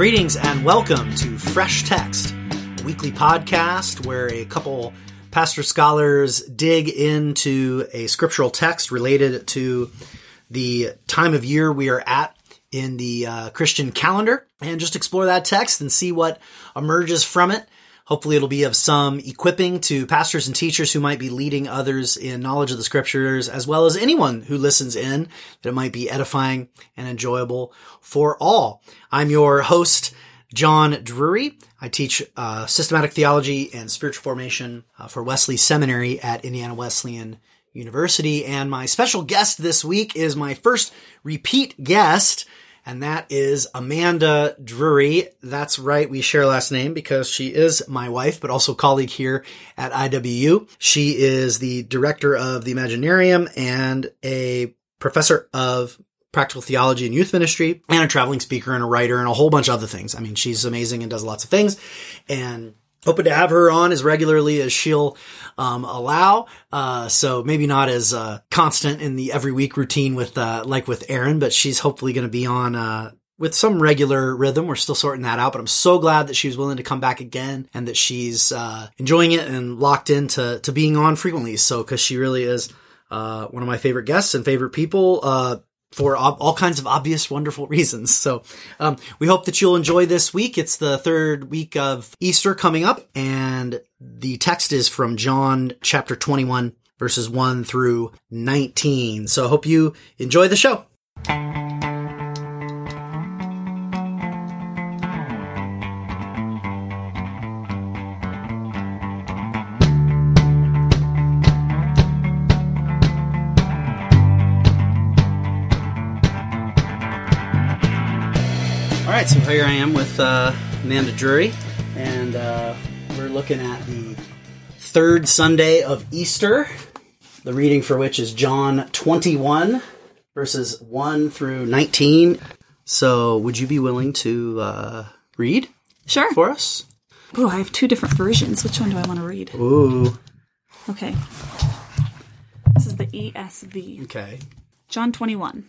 Greetings and welcome to Fresh Text, a weekly podcast where a couple pastor scholars dig into a scriptural text related to the time of year we are at in the uh, Christian calendar and just explore that text and see what emerges from it. Hopefully it'll be of some equipping to pastors and teachers who might be leading others in knowledge of the scriptures, as well as anyone who listens in, that it might be edifying and enjoyable for all. I'm your host, John Drury. I teach uh, systematic theology and spiritual formation uh, for Wesley Seminary at Indiana Wesleyan University. And my special guest this week is my first repeat guest and that is Amanda Drury. That's right. We share last name because she is my wife, but also colleague here at IWU. She is the director of the Imaginarium and a professor of practical theology and youth ministry and a traveling speaker and a writer and a whole bunch of other things. I mean, she's amazing and does lots of things. And hoping to have her on as regularly as she'll um, allow. Uh, so maybe not as uh, constant in the every week routine with uh, like with Aaron, but she's hopefully going to be on uh, with some regular rhythm. We're still sorting that out, but I'm so glad that she was willing to come back again and that she's uh, enjoying it and locked into to being on frequently. So because she really is. Uh, one of my favorite guests and favorite people for all kinds of obvious, wonderful reasons. So, um, we hope that you'll enjoy this week. It's the third week of Easter coming up, and the text is from John chapter 21, verses 1 through 19. So I hope you enjoy the show. Right, so here I am with uh, Amanda Drury, and uh, we're looking at the third Sunday of Easter, the reading for which is John 21, verses 1 through 19. So, would you be willing to uh, read? Sure. For us? Ooh, I have two different versions. Which one do I want to read? Ooh. Okay. This is the ESV. Okay. John 21.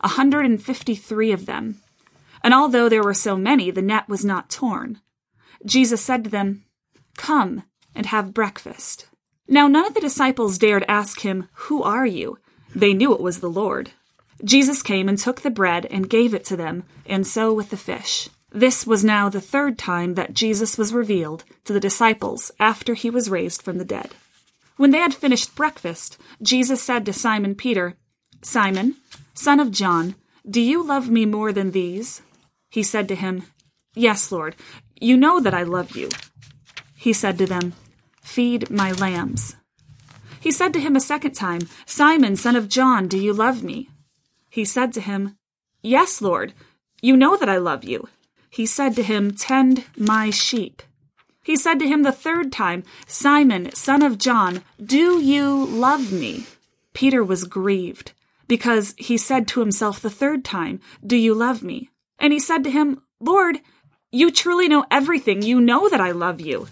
153 of them. And although there were so many, the net was not torn. Jesus said to them, Come and have breakfast. Now none of the disciples dared ask him, Who are you? They knew it was the Lord. Jesus came and took the bread and gave it to them, and so with the fish. This was now the third time that Jesus was revealed to the disciples after he was raised from the dead. When they had finished breakfast, Jesus said to Simon Peter, Simon, son of John, do you love me more than these? He said to him, Yes, Lord, you know that I love you. He said to them, Feed my lambs. He said to him a second time, Simon, son of John, do you love me? He said to him, Yes, Lord, you know that I love you. He said to him, Tend my sheep. He said to him the third time, Simon, son of John, do you love me? Peter was grieved because he said to himself the third time, Do you love me? And he said to him, Lord, you truly know everything. You know that I love you.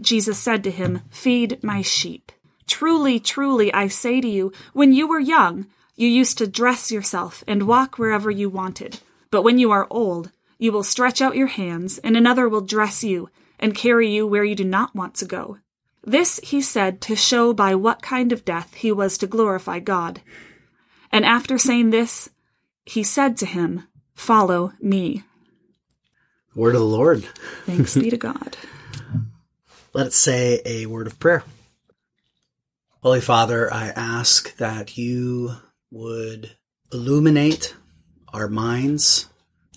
Jesus said to him, Feed my sheep. Truly, truly, I say to you, when you were young, you used to dress yourself and walk wherever you wanted. But when you are old, you will stretch out your hands, and another will dress you and carry you where you do not want to go. This he said to show by what kind of death he was to glorify God. And after saying this, he said to him, Follow me. Word of the Lord. Thanks be to God. Let us say a word of prayer. Holy Father, I ask that you would illuminate our minds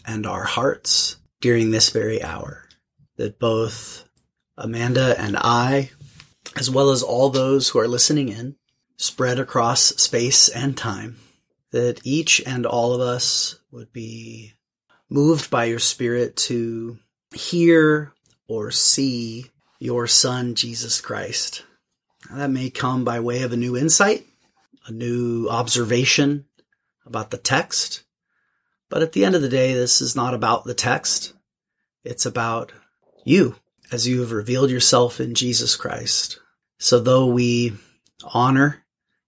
and our hearts during this very hour. That both Amanda and I, as well as all those who are listening in, spread across space and time, that each and all of us would be moved by your Spirit to hear or see your Son, Jesus Christ. That may come by way of a new insight, a new observation about the text. But at the end of the day, this is not about the text. It's about you as you have revealed yourself in Jesus Christ. So though we honor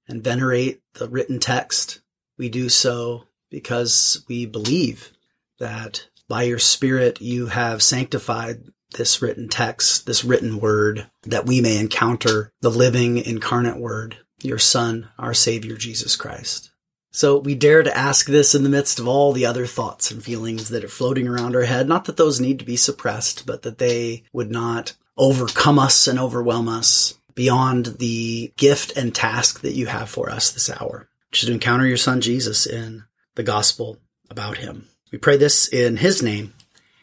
and venerate the written text, we do so because we believe that by your Spirit you have sanctified this written text, this written word, that we may encounter the living incarnate word, your Son, our Savior, Jesus Christ. So we dare to ask this in the midst of all the other thoughts and feelings that are floating around our head. Not that those need to be suppressed, but that they would not overcome us and overwhelm us beyond the gift and task that you have for us this hour, which is to encounter your son Jesus in the gospel about him. We pray this in his name.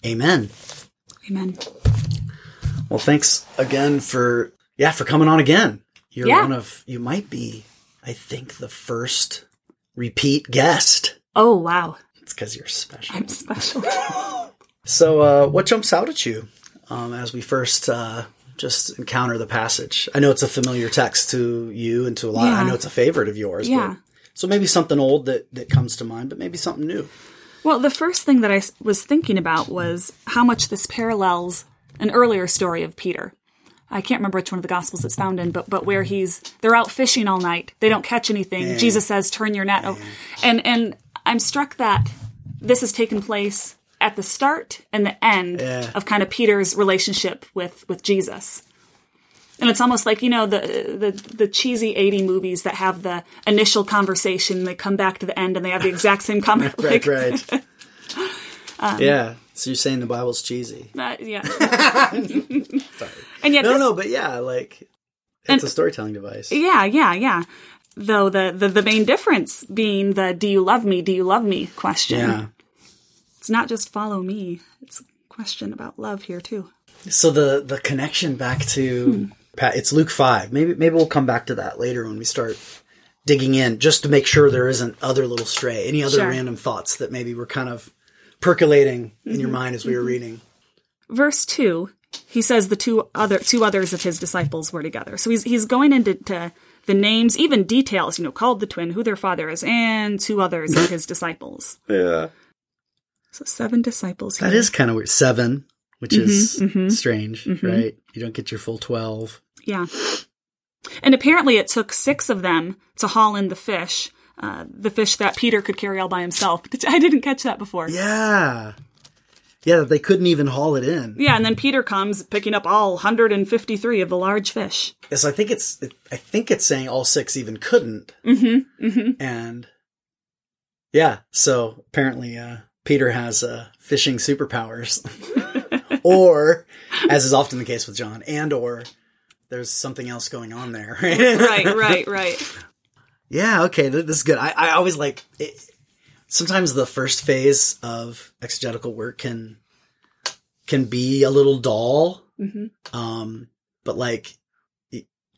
Amen. Amen. Well, thanks again for, yeah, for coming on again. You're Yeah. one of, you might be, I think, the first repeat guest. Oh, wow. It's because you're special. I'm special. So, uh, what jumps out at you um, as we first uh, just encounter the passage? I know it's a familiar text to you and to a lot. I know it's a favorite of yours. Yeah. But, so maybe something old that, that comes to mind, but maybe something new. Well, the first thing that I was thinking about was how much this parallels an earlier story of Peter. I can't remember which one of the gospels it's found in, but but where he's they're out fishing all night, they don't catch anything. Jesus says, "Turn your net." Oh, and and I'm struck that this has taken place at the start and the end Yeah. of kind of Peter's relationship with with Jesus. And it's almost like you know the the the cheesy eighty movies that have the initial conversation, they come back to the end, and they have the exact same conversation. Right, right. Um, yeah. So you're saying the Bible's cheesy? Uh, yeah. and yet, No, this- no, but yeah, like it's And- a storytelling device. yeah, yeah, yeah. Though the, the the main difference being the "Do you love me? Do you love me?" question. Yeah. It's not just follow me. It's a question about love here too. So the the connection back to Hmm. Pat, it's Luke five. Maybe maybe we'll come back to that later when we start digging in, just to make sure there isn't other little stray, any other Sure. random thoughts that maybe were kind of percolating in Mm-hmm. your mind as we were reading. Verse two, he says the two other two others of his disciples were together. So he's he's going into to the names, even details. You know, called the twin, who their father is, and two others of his disciples. Yeah, So seven disciples. Here. that is kind of weird. Seven, which is mhm. strange, right? You don't get your full twelve. Yeah. And apparently it took six of them to haul in the fish, uh, the fish that Peter could carry all by himself. I didn't catch that before. Yeah, yeah. They couldn't even haul it in. Yeah, and then Peter comes picking up all 153 of the large fish. Yes, I think it's. It, I think it's saying all six even couldn't. Mm-hmm. Mm-hmm. And yeah, so apparently uh, Peter has uh, fishing superpowers, or as is often the case with John, and or there's something else going on there. Right, right, right. yeah. Okay, th- this is good. I, I always like. It, sometimes the first phase of exegetical work can can be a little dull. Um, but like,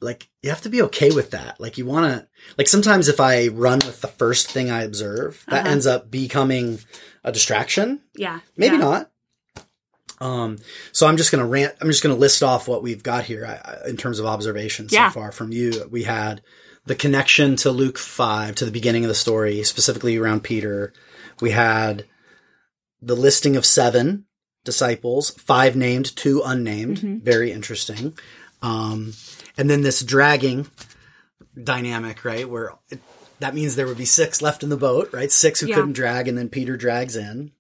like you have to be okay with that. Like you want to, like sometimes if I run with the first thing I observe, that ends up becoming a distraction. Yeah. Maybe yeah. not. Um, so I'm just gonna rant. I'm just gonna list off what we've got here I, I- in terms of observations Yeah. so far from you. We had the connection to Luke five to the beginning of the story, specifically around Peter. We had the listing of seven disciples, five named, two unnamed. Very interesting. Um, and then this dragging dynamic, right? Where it, that means there would be six left in the boat, right? Six who Yeah. couldn't drag, and then Peter drags in.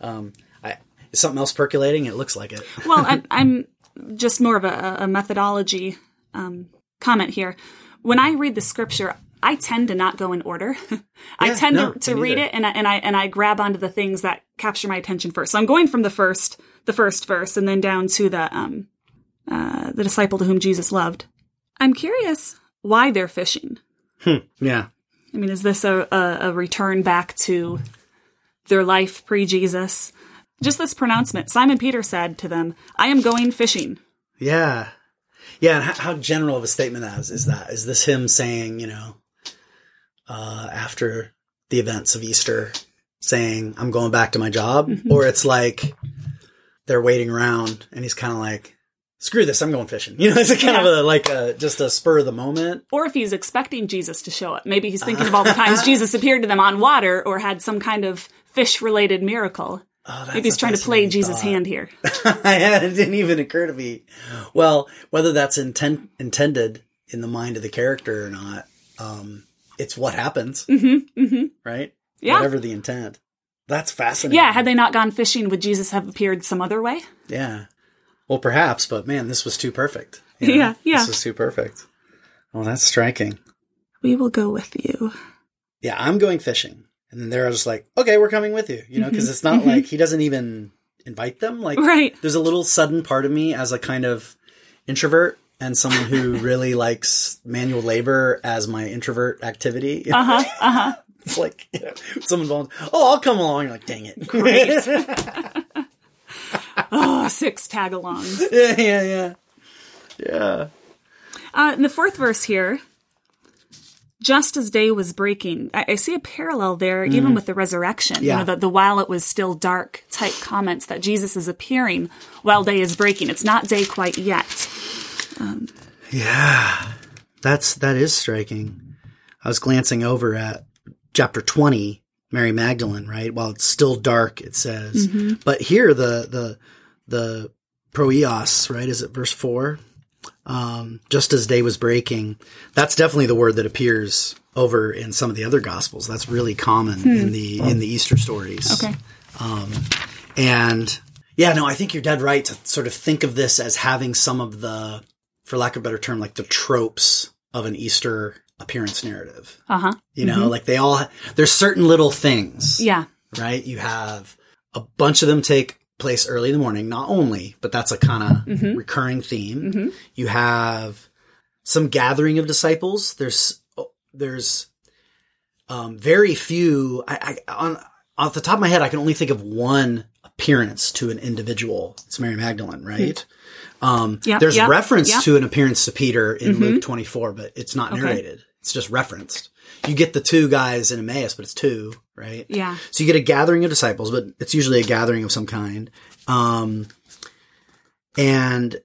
Um, I, is something else percolating? It looks like it. Well, I'm, I'm just more of a, a methodology um, comment here. When I read the scripture, I tend to not go in order. I Yeah, tend no, to, to read it and I, and I and I grab onto the things that capture my attention first. So I'm going from the first the first verse and then down to the um uh, the disciple to whom Jesus loved. I'm curious why they're fishing. Yeah. I mean, is this a, a, a return back to their life pre Jesus? Just this pronouncement. Simon Peter said to them, I am going fishing. Yeah. Yeah. And how, how general of a statement that is, is that? Is this him saying, you know, uh, after the events of Easter, saying, I'm going back to my job? Or it's like they're waiting around and he's kind of like, screw this, I'm going fishing. You know, it's a kind of a, like a, just a spur of the moment. Or if he's expecting Jesus to show up. Maybe he's thinking of all the times Jesus appeared to them on water or had some kind of fish related miracle. Oh, Maybe he's trying to play Jesus' thought. hand here. it didn't even occur to me. Well, whether that's intent, intended in the mind of the character or not, um, it's what happens, Mm-hmm, mm-hmm. right? Yeah. Whatever the intent. That's fascinating. Yeah, had they not gone fishing, would Jesus have appeared some other way? Yeah. Well, perhaps, but man, this was too perfect. You know? Yeah, yeah. This was too perfect. Oh, that's striking. We will go with you. Yeah, I'm going fishing. And then they're just like, okay, we're coming with you, you know, because it's not like he doesn't even invite them. Like, Right. there's a little sudden part of me as a kind of introvert and someone who really likes manual labor as my introvert activity. Uh huh. Uh huh. It's like, you know, someone volunteers, oh, I'll come along. You're like, dang it. Great. oh, six tag alongs. yeah, yeah, yeah. Yeah. Uh, in the fourth verse here, just as day was breaking, I, I see a parallel there, even with the resurrection. You Mm. Yeah. know, the, the while it was still dark type comments that Jesus is appearing while day is breaking. It's not day quite yet. Yeah, that's that is striking. I was glancing over at chapter twenty, Mary Magdalene, right? While it's still dark, it says, mm-hmm. but here the the the proios, right? Is it verse four? Um, just as day was breaking. That's definitely the word that appears over in some of the other gospels. That's really common in hmm. the in the Easter stories. Okay. Um, and yeah, no, I think you're dead right to sort of think of this as having some of the, for lack of a better term, like the tropes of an Easter appearance narrative. Uh huh. You know, like they all, there's certain little things, Yeah. right? You have a bunch of them take place early in the morning, not only, but that's a kind of recurring theme. You have some gathering of disciples. There's, there's, um, very few, I, I, on, off the top of my head, I can only think of one appearance to an individual. It's Mary Magdalene, right? Um, Yep, there's yep, reference yep. to an appearance to Peter in Luke 24, but it's not narrated. It's just referenced. You get the two guys in Emmaus, but it's two, right? Yeah. So you get a gathering of disciples, but it's usually a gathering of some kind. Um, and,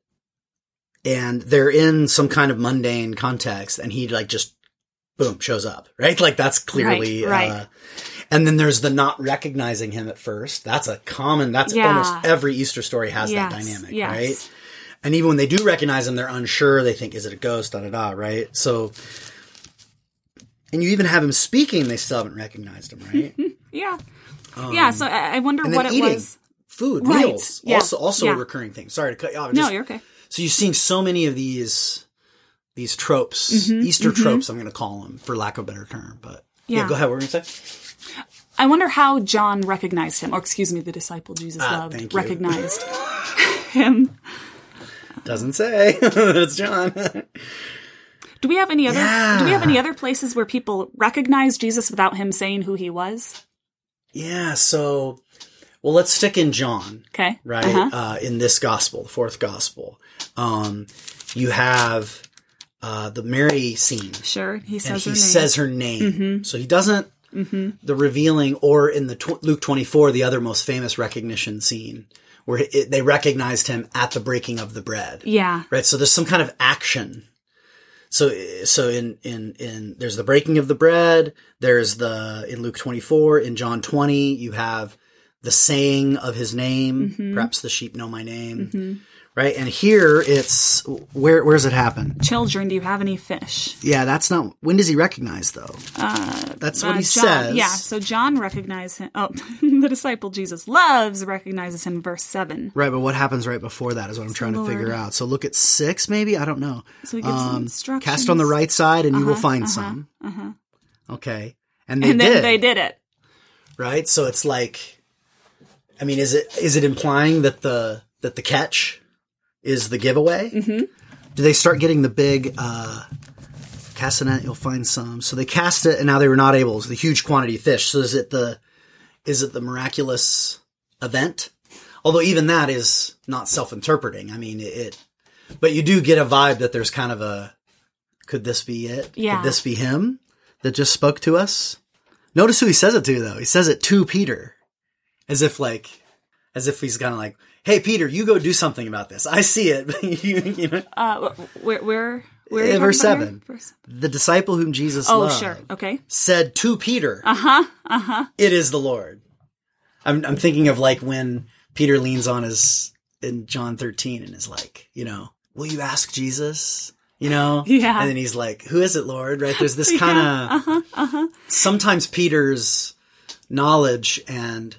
and they're in some kind of mundane context and he like just boom shows up, right? Like that's clearly, Right, right. uh, and then there's the not recognizing him at first. That's a common, that's Yeah. almost every Easter story has Yes, that dynamic, yes. right? And even when they do recognize him, they're unsure. They think, is it a ghost? Da da da, right? So, and you even have him speaking, they still haven't recognized him, right? Yeah. yeah. So I, I wonder Um, what it eating. was. Food, Right, meals, yeah, also also yeah. a recurring thing. Sorry to cut you off. No, you're okay. so you're seeing so many of these these tropes, Mm-hmm, Easter tropes. I'm going to call them, for lack of a better term. But yeah, Yeah. go ahead. What were you going to say? I wonder how John recognized him, or excuse me, the disciple Jesus Ah, loved recognized him. Doesn't say. it's John. Do we have any other? Do we have any other places where people recognize Jesus without him saying who he was? yeah. So, well, let's stick in John. Okay, right? Uh-huh. Uh, in this gospel, the fourth gospel, um, you have uh, the Mary scene, Sure, he and says he her name. says her name. Mm-hmm. So he doesn't the revealing, or in the tw- Luke twenty four, the other most famous recognition scene, where it, they recognized him at the breaking of the bread. yeah, Right. So there's some kind of action. So, so in, in, in, there's the breaking of the bread. There's the, in Luke 24, in John 20, you have the saying of his name. Mm-hmm. Perhaps the sheep know my name. Right? And here it's where where does it happen? Children, do you have any fish? Yeah, that's not. When does he recognize though? that's what Uh, he John, says. Yeah, so John recognizes him. Oh, the disciple Jesus loves recognizes him. Verse seven. Right, but what happens right before that is what I'm trying to figure out. So look at six, maybe I don't know. So he gives Um, instructions. Cast on the right side, and you will find some. Okay, and they and then did. they did it. right? So it's like, I mean, is it is it implying that the that the catch is the giveaway? Mm-hmm. Do they start getting the big uh, cast a net? You'll find some. So they cast it, and now they were not able. It's the huge quantity of fish. So is it the is it the miraculous event? Although even that is not self interpreting. I mean, it, it. But you do get a vibe that there's kind of a. Could this be it? Yeah. Could this be him that just spoke to us? Notice who he says it to though. He says it to Peter. As if like as if he's kind of like, "Hey Peter, you go do something about this. I see it." you, you know, Uh, wh- where where where? you verse seven. Verse- the disciple whom Jesus Oh, loved sure. Okay. said to Peter, Uh-huh. Uh-huh. "It is the Lord." I'm I'm thinking of like when Peter leans on his in John 13 and is like, you know, "Will you ask Jesus?" You know? Yeah. And then he's like, "Who is it, Lord?" Right? There's this kind of Uh-huh. Uh-huh. sometimes Peter's knowledge and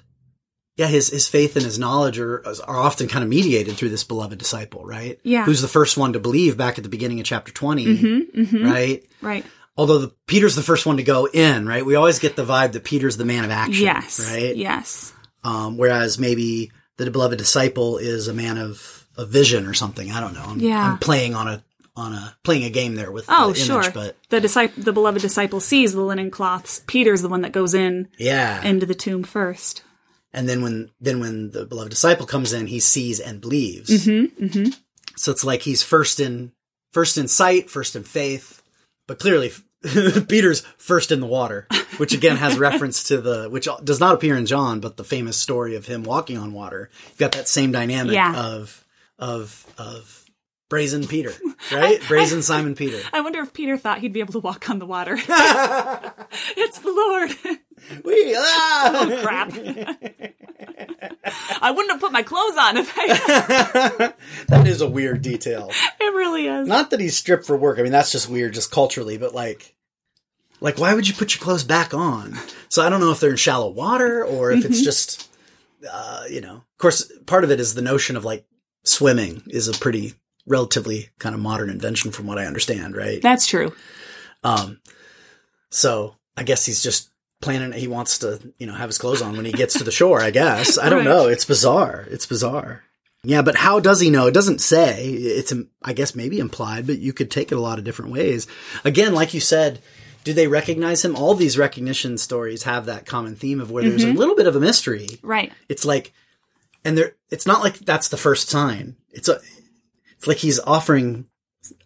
yeah, his his faith and his knowledge are are often kind of mediated through this beloved disciple, right? Yeah. Who's the first one to believe back at the beginning of chapter 20, right? Right. Although the, Peter's the first one to go in, right? We always get the vibe that Peter's the man of action, Yes. right? Yes. Um, whereas maybe the beloved disciple is a man of, of vision or something. I don't know. I'm, Yeah. I'm playing on a on a playing a game there with Oh, the image, sure. but The disciple, the beloved disciple, sees the linen cloths. Peter's the one that goes in yeah. into the tomb first. And then when then when the beloved disciple comes in, he sees and believes. Mm-hmm. Mm-hmm. So it's like he's first in first in sight, first in faith, but clearly Peter's first in the water, which again has reference to the which does not appear in John, but the famous story of him walking on water. You've got that same dynamic Yeah. of of of brazen Peter, right? brazen Simon Peter. I wonder if Peter thought he'd be able to walk on the water. it's the Lord. We ah! oh, Crap. I wouldn't have put my clothes on if I. that is a weird detail. It really is. Not that he's stripped for work. I mean, that's just weird, just culturally. But like, like, why would you put your clothes back on? So I don't know if they're in shallow water or if it's just, uh, you know. Of course, part of it is the notion of like swimming is a pretty relatively kind of modern invention, from what I understand, right? That's true. Um, so I guess he's just planning. He wants to, you know, have his clothes on when he gets to the shore. I guess I don't Right. know. It's bizarre. It's bizarre. Yeah, but how does he know? It doesn't say. It's, I guess, maybe implied, but you could take it a lot of different ways. Again, like you said, do they recognize him? All these recognition stories have that common theme of where there's a little bit of a mystery. Right. It's like, and there, it's not like that's the first sign. It's a, it's like he's offering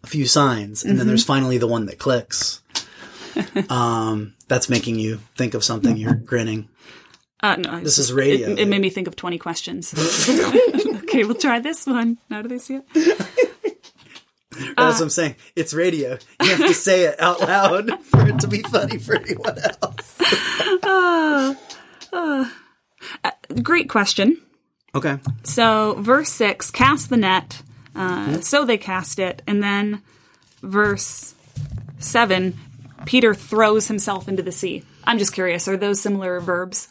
a few signs, and then there's finally the one that clicks. um, that's making you think of something. You're grinning. Uh, no, This is radio. It, it made me think of 20 questions. okay, we'll try this one. Now do they see it? That's uh, what I'm saying. It's radio. You have to say it out loud for it to be funny for anyone else. Uh, uh, great question. Okay. So, verse 6 cast the net. Uh, hmm? So they cast it. And then verse 7 Peter throws himself into the sea. I'm just curious, are those similar verbs?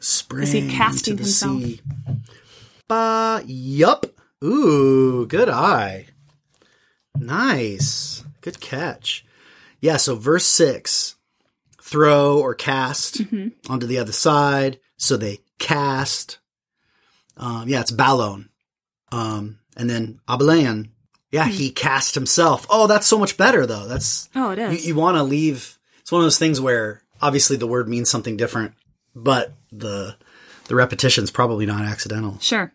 Spring Is he casting the himself? sea. Ba, yup. Ooh, good eye. Nice. Good catch. Yeah, so verse 6 throw or cast Mm-hmm. onto the other side. So they cast. Um, yeah, it's balon. Um, and then ebalen. Yeah, he cast himself. Oh, that's so much better though. That's Oh, it you, you want to leave. It's one of those things where obviously the word means something different, but the the repetition's probably not accidental. sure.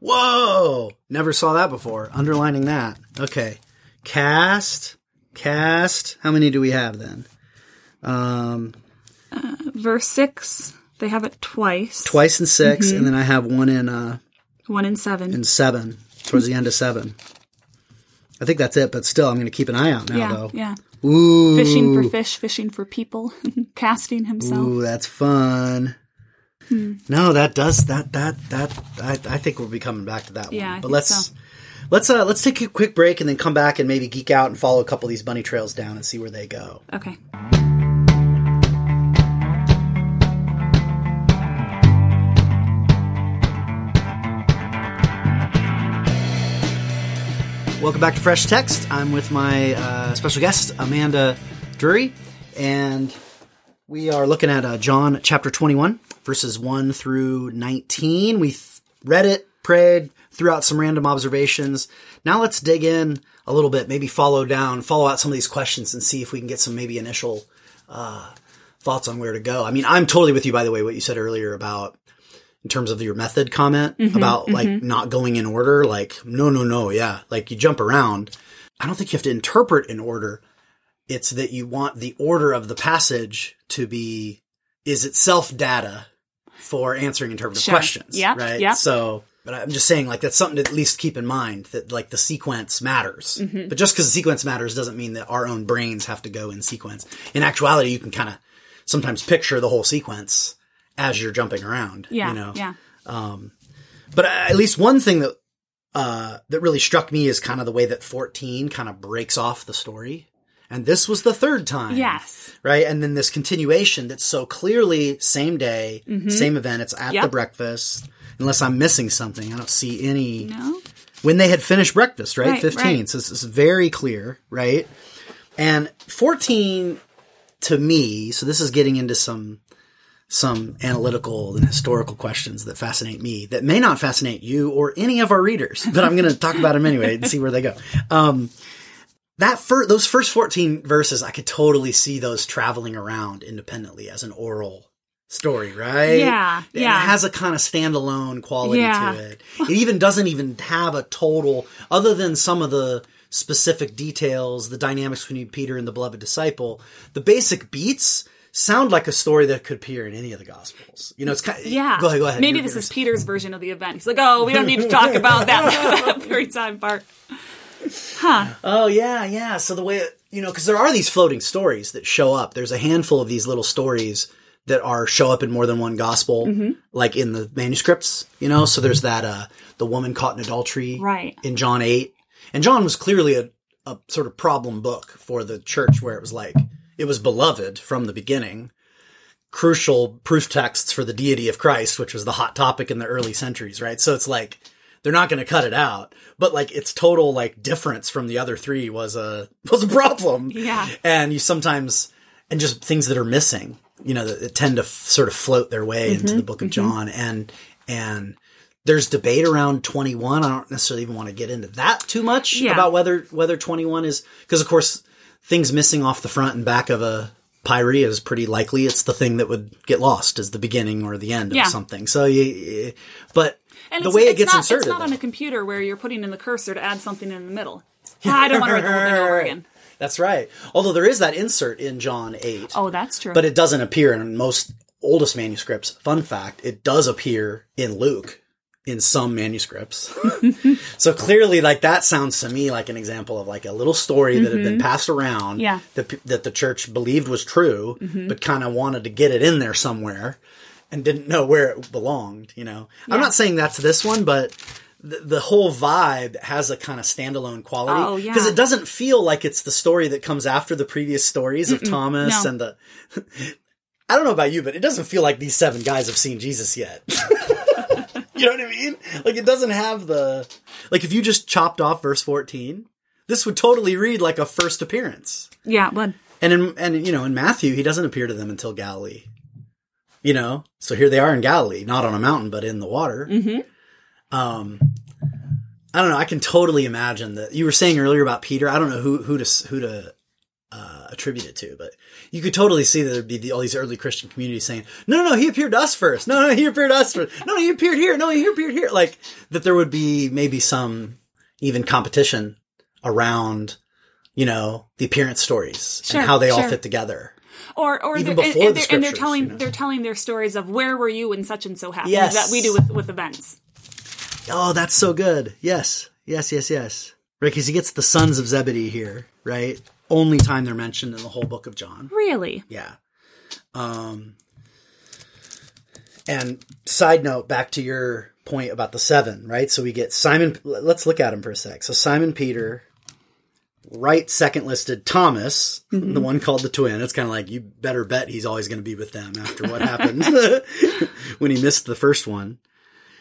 Whoa! Never saw that before. Underlining that. Okay. Cast. Cast. How many do we have then? Um, Verse 6, they have it twice. twice in 6 and then I have one in uh One in seven. in seven towards the end of seven. I think that's it, but still, I'm going to keep an eye out now, yeah, though. yeah. Ooh, Fishing for fish, fishing for people, casting himself. Ooh, that's fun. No, that does that that that I, I think we'll be coming back to that Yeah, one. I but think let's so. let's uh let's take a quick break and then come back and maybe geek out and follow a couple of these bunny trails down and see where they go. Okay. Welcome back to Fresh Text. I'm with my uh, special guest Amanda Drury, and we are looking at uh, John chapter 21, verses 1 through 19. We th- read it, prayed, threw out some random observations. Now let's dig in a little bit, maybe follow down, follow out some of these questions, and see if we can get some maybe initial uh, thoughts on where to go. I mean, I'm totally with you, by the way, what you said earlier about in terms of your method comment about like not going in order. Like, no, no, no. Yeah. Like you jump around. I don't think you have to interpret in order. It's that you want the order of the passage to be, is itself data for answering interpretive Sure. questions. Yep, Right. Yeah. So, but I'm just saying like that's something to at least keep in mind that like the sequence matters. Mm-hmm. But just because the sequence matters doesn't mean that our own brains have to go in sequence. In actuality, you can kind of sometimes picture the whole sequence as you're jumping around. Yeah. You know? Yeah. But at least one thing that uh, that really struck me is kind of the way that 14 kind of breaks off the story. And this was the third time. Yes. Right. And then this continuation that's so clearly same day, same event. It's at the Mm-hmm. Breakfast. Unless I'm missing something, I don't see any. No. When they had finished breakfast, right? Right, 15. right. So this is very clear, right? And 14 to me, so this is getting into some some analytical and historical questions that fascinate me that may not fascinate you or any of our readers, but I'm going to talk about them anyway and see where they go. Um, that fir- those first 14 verses, I could totally see those traveling around independently as an oral story, right? Yeah, And yeah. It has a kind of standalone quality Yeah. to it. It even doesn't even have a total, other than some of the specific details, the dynamics between Peter and the beloved disciple, the basic beats sound like a story that could appear in any of the gospels. You know, it's kind of, Yeah. go ahead, go ahead. Maybe this is Peter's version of the event. He's like, oh, we don't need to talk about that, very time part. Huh. Oh yeah, yeah. So the way it, you know, because there are these floating stories that show up. There's a handful of these little stories that are show up in more than one gospel, Mm-hmm. like in the manuscripts. You know, so there's that uh the woman caught in adultery, Right. in John eight, and John was clearly a a sort of problem book for the church where it was like it was beloved from the beginning. Crucial proof texts for the deity of Christ, which was the hot topic in the early centuries, right? So it's like they're not going to cut it out, but like its total like difference from the other three was a was a problem. Yeah. and you sometimes and just things that are missing, you know, that, that tend to f- sort of float their way into Mm-hmm, the Book of John, and and there's debate around 21. I don't necessarily even want to get into that too much Yeah. about whether whether 21 is because of course things missing off the front and back of a Pyre is pretty likely it's the thing that would get lost as the beginning or the end Yeah. of something. So you, but And the way it gets not, inserted, It's not on a computer where you're putting in the cursor to add something in the middle. I don't want to read the whole thing over again. That's right. Although there is that insert in John 8. Oh, that's true. but it doesn't appear in most oldest manuscripts. Fun fact, it does appear in Luke in some manuscripts. so clearly like that sounds to me like an example of like a little story that had been passed around Mm-hmm. Yeah. Mm-hmm. that that the church believed was true but kind of wanted to get it in there somewhere and didn't know where it belonged, you know. I'm not saying that's this one, but the, the whole vibe has a kind of standalone quality Oh, yeah. because it doesn't feel like it's the story that comes after the previous stories of Thomas no. and the I don't know about you, but it doesn't feel like these seven guys have seen Jesus yet. you know what I mean? Like it doesn't have the like if you just chopped off verse 14, this would totally read like a first appearance. yeah, but And in and you know, in Matthew, he doesn't appear to them until Galilee. You know? So here they are in Galilee, not on a mountain, but in the water. Mm-hmm. Um I don't know. I can totally imagine that. You were saying earlier about Peter. I don't know who who to who to uh, attribute it to, but you could totally see that there'd be the, all these early Christian communities saying, "No, no, no, he appeared to us first. No, no, he appeared to us first. No, no, he appeared here. No, he appeared here." Like that, there would be maybe some even competition around, you know, the appearance stories Sure, and how they all fit together. or or Even they're, and, before and the they're, and they're telling you know. they're telling their stories of where were you when such and so happened Yes. that we do with with events. Oh, that's so good. Yes, yes, yes, yes. Right, because he gets the sons of Zebedee here, right? Only time they're mentioned in the whole book of John. Really? Yeah. Um And side note, back to your point about the seven, right? So we get Simon. Let's look at him for a sec. So Simon Peter, right second listed Thomas, the one called the twin. It's kind of like you better bet he's always going to be with them after what happened when he missed the first one.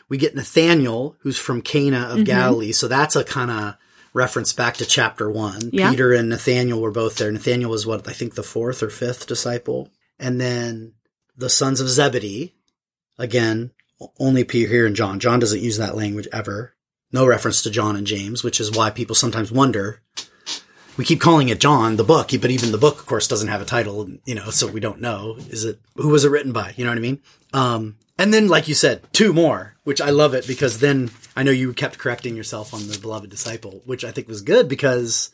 We get Nathaniel, who's from Cana of Galilee. So that's a kind of reference back to chapter one. Yeah. Peter and Nathaniel were both there. Nathaniel was what I think the fourth or fifth disciple. And then the sons of Zebedee, again, only Peter here and John. John doesn't use that language ever. No reference to John and James, which is why people sometimes wonder. We keep calling it John, the book, but even the book, of course, doesn't have a title, you know, so we don't know. Is it, who was it written by? You know what I mean? Um, and then, like you said, two more, which I love it because then I know you kept correcting yourself on the beloved disciple, which I think was good because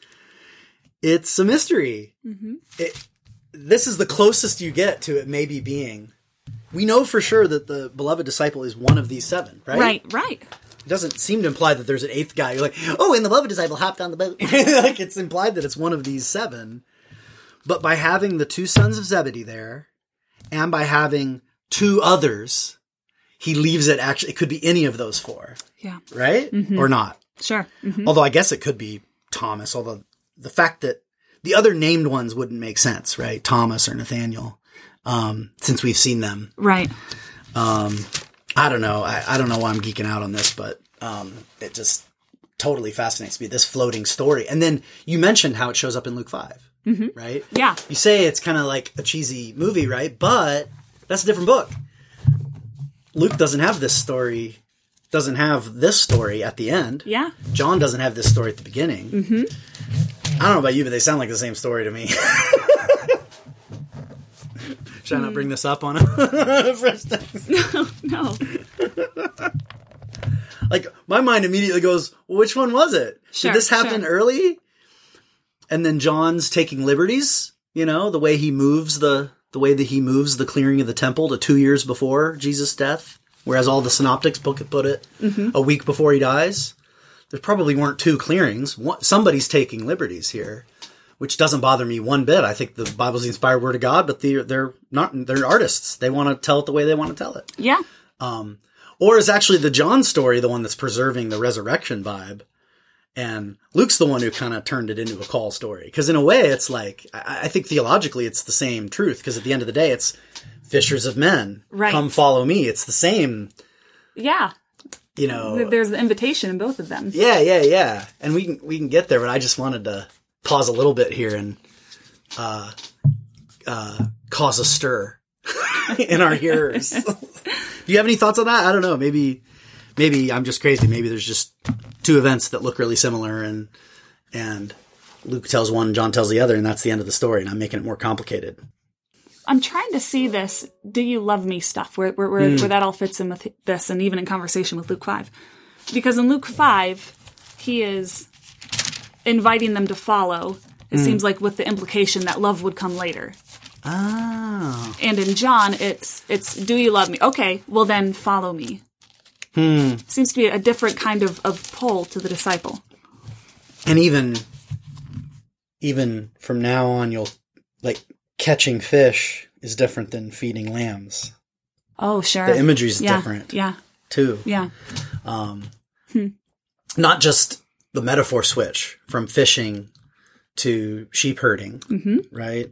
it's a mystery. Mm-hmm. It, this is the closest you get to it maybe being. We know for sure that the beloved disciple is one of these seven, right? Right, right. It doesn't seem to imply that there's an eighth guy. You're like, oh, and the beloved disciple hopped on the boat. like it's implied that it's one of these seven. But by having the two sons of Zebedee there, and by having two others, he leaves it actually. It could be any of those four, Yeah. right? Or not. Sure. hmm Although I guess it could be Thomas. Although the fact that the other named ones wouldn't make sense, right? Thomas or Nathaniel, um, since we've seen them. Right. I don't know. I, I don't know why I'm geeking out on this, but um, it just totally fascinates me. This floating story, and then you mentioned how it shows up in Luke 5 right? Yeah. You say it's kind of like a cheesy movie, right? But that's a different book. Luke doesn't have this story. Doesn't have this story at the end. Yeah. John doesn't have this story at the beginning. Mm-hmm. I don't know about you, but they sound like the same story to me. Should I not bring this up on a fresh text? No. No. like my mind immediately goes, well, which one was it? Sure, Did this happen sure. early? And then John's taking liberties, you know, the way he moves the the way that he moves the clearing of the temple to two years before Jesus' death, whereas all the synoptics book put it Mm-hmm. a week before he dies. There probably weren't two clearings. One, somebody's taking liberties here, which doesn't bother me one bit. I think the Bible's the inspired word of God, but they're they're not they're artists. They want to tell it the way they want to tell it. Yeah. Or is actually the John story the one that's preserving the resurrection vibe? And Luke's the one who kind of turned it into a call story. Because in a way, it's like, I, I think theologically it's the same truth. Because at the end of the day, it's fishers of men. Right. Come follow me. It's the same, Yeah. you know. There's the invitation in both of them. Yeah, yeah, yeah. And we can, we can get there, but I just wanted to pause a little bit here and, uh, uh, cause a stir in our hearers. Do you have any thoughts on that? I don't know. Maybe, maybe I'm just crazy. Maybe there's just two events that look really similar and, and Luke tells one, John tells the other, and that's the end of the story. And I'm making it more complicated. I'm trying to see this "Do you love me?" stuff where where, where, where hmm. that all fits in with this, and even in conversation with Luke five, because in Luke five, he is inviting them to follow. It hmm. seems like with the implication that love would come later. Oh. And in John, it's it's "Do you love me?" Okay, well then follow me. Hmm. Seems to be a different kind of of pull to the disciple. And even, even from now on, you'll like catching fish is different than feeding lambs. Oh, sure. The imagery is yeah, different Yeah, too. yeah, um Not just the metaphor switch from fishing to sheep herding, Mm-hmm. right?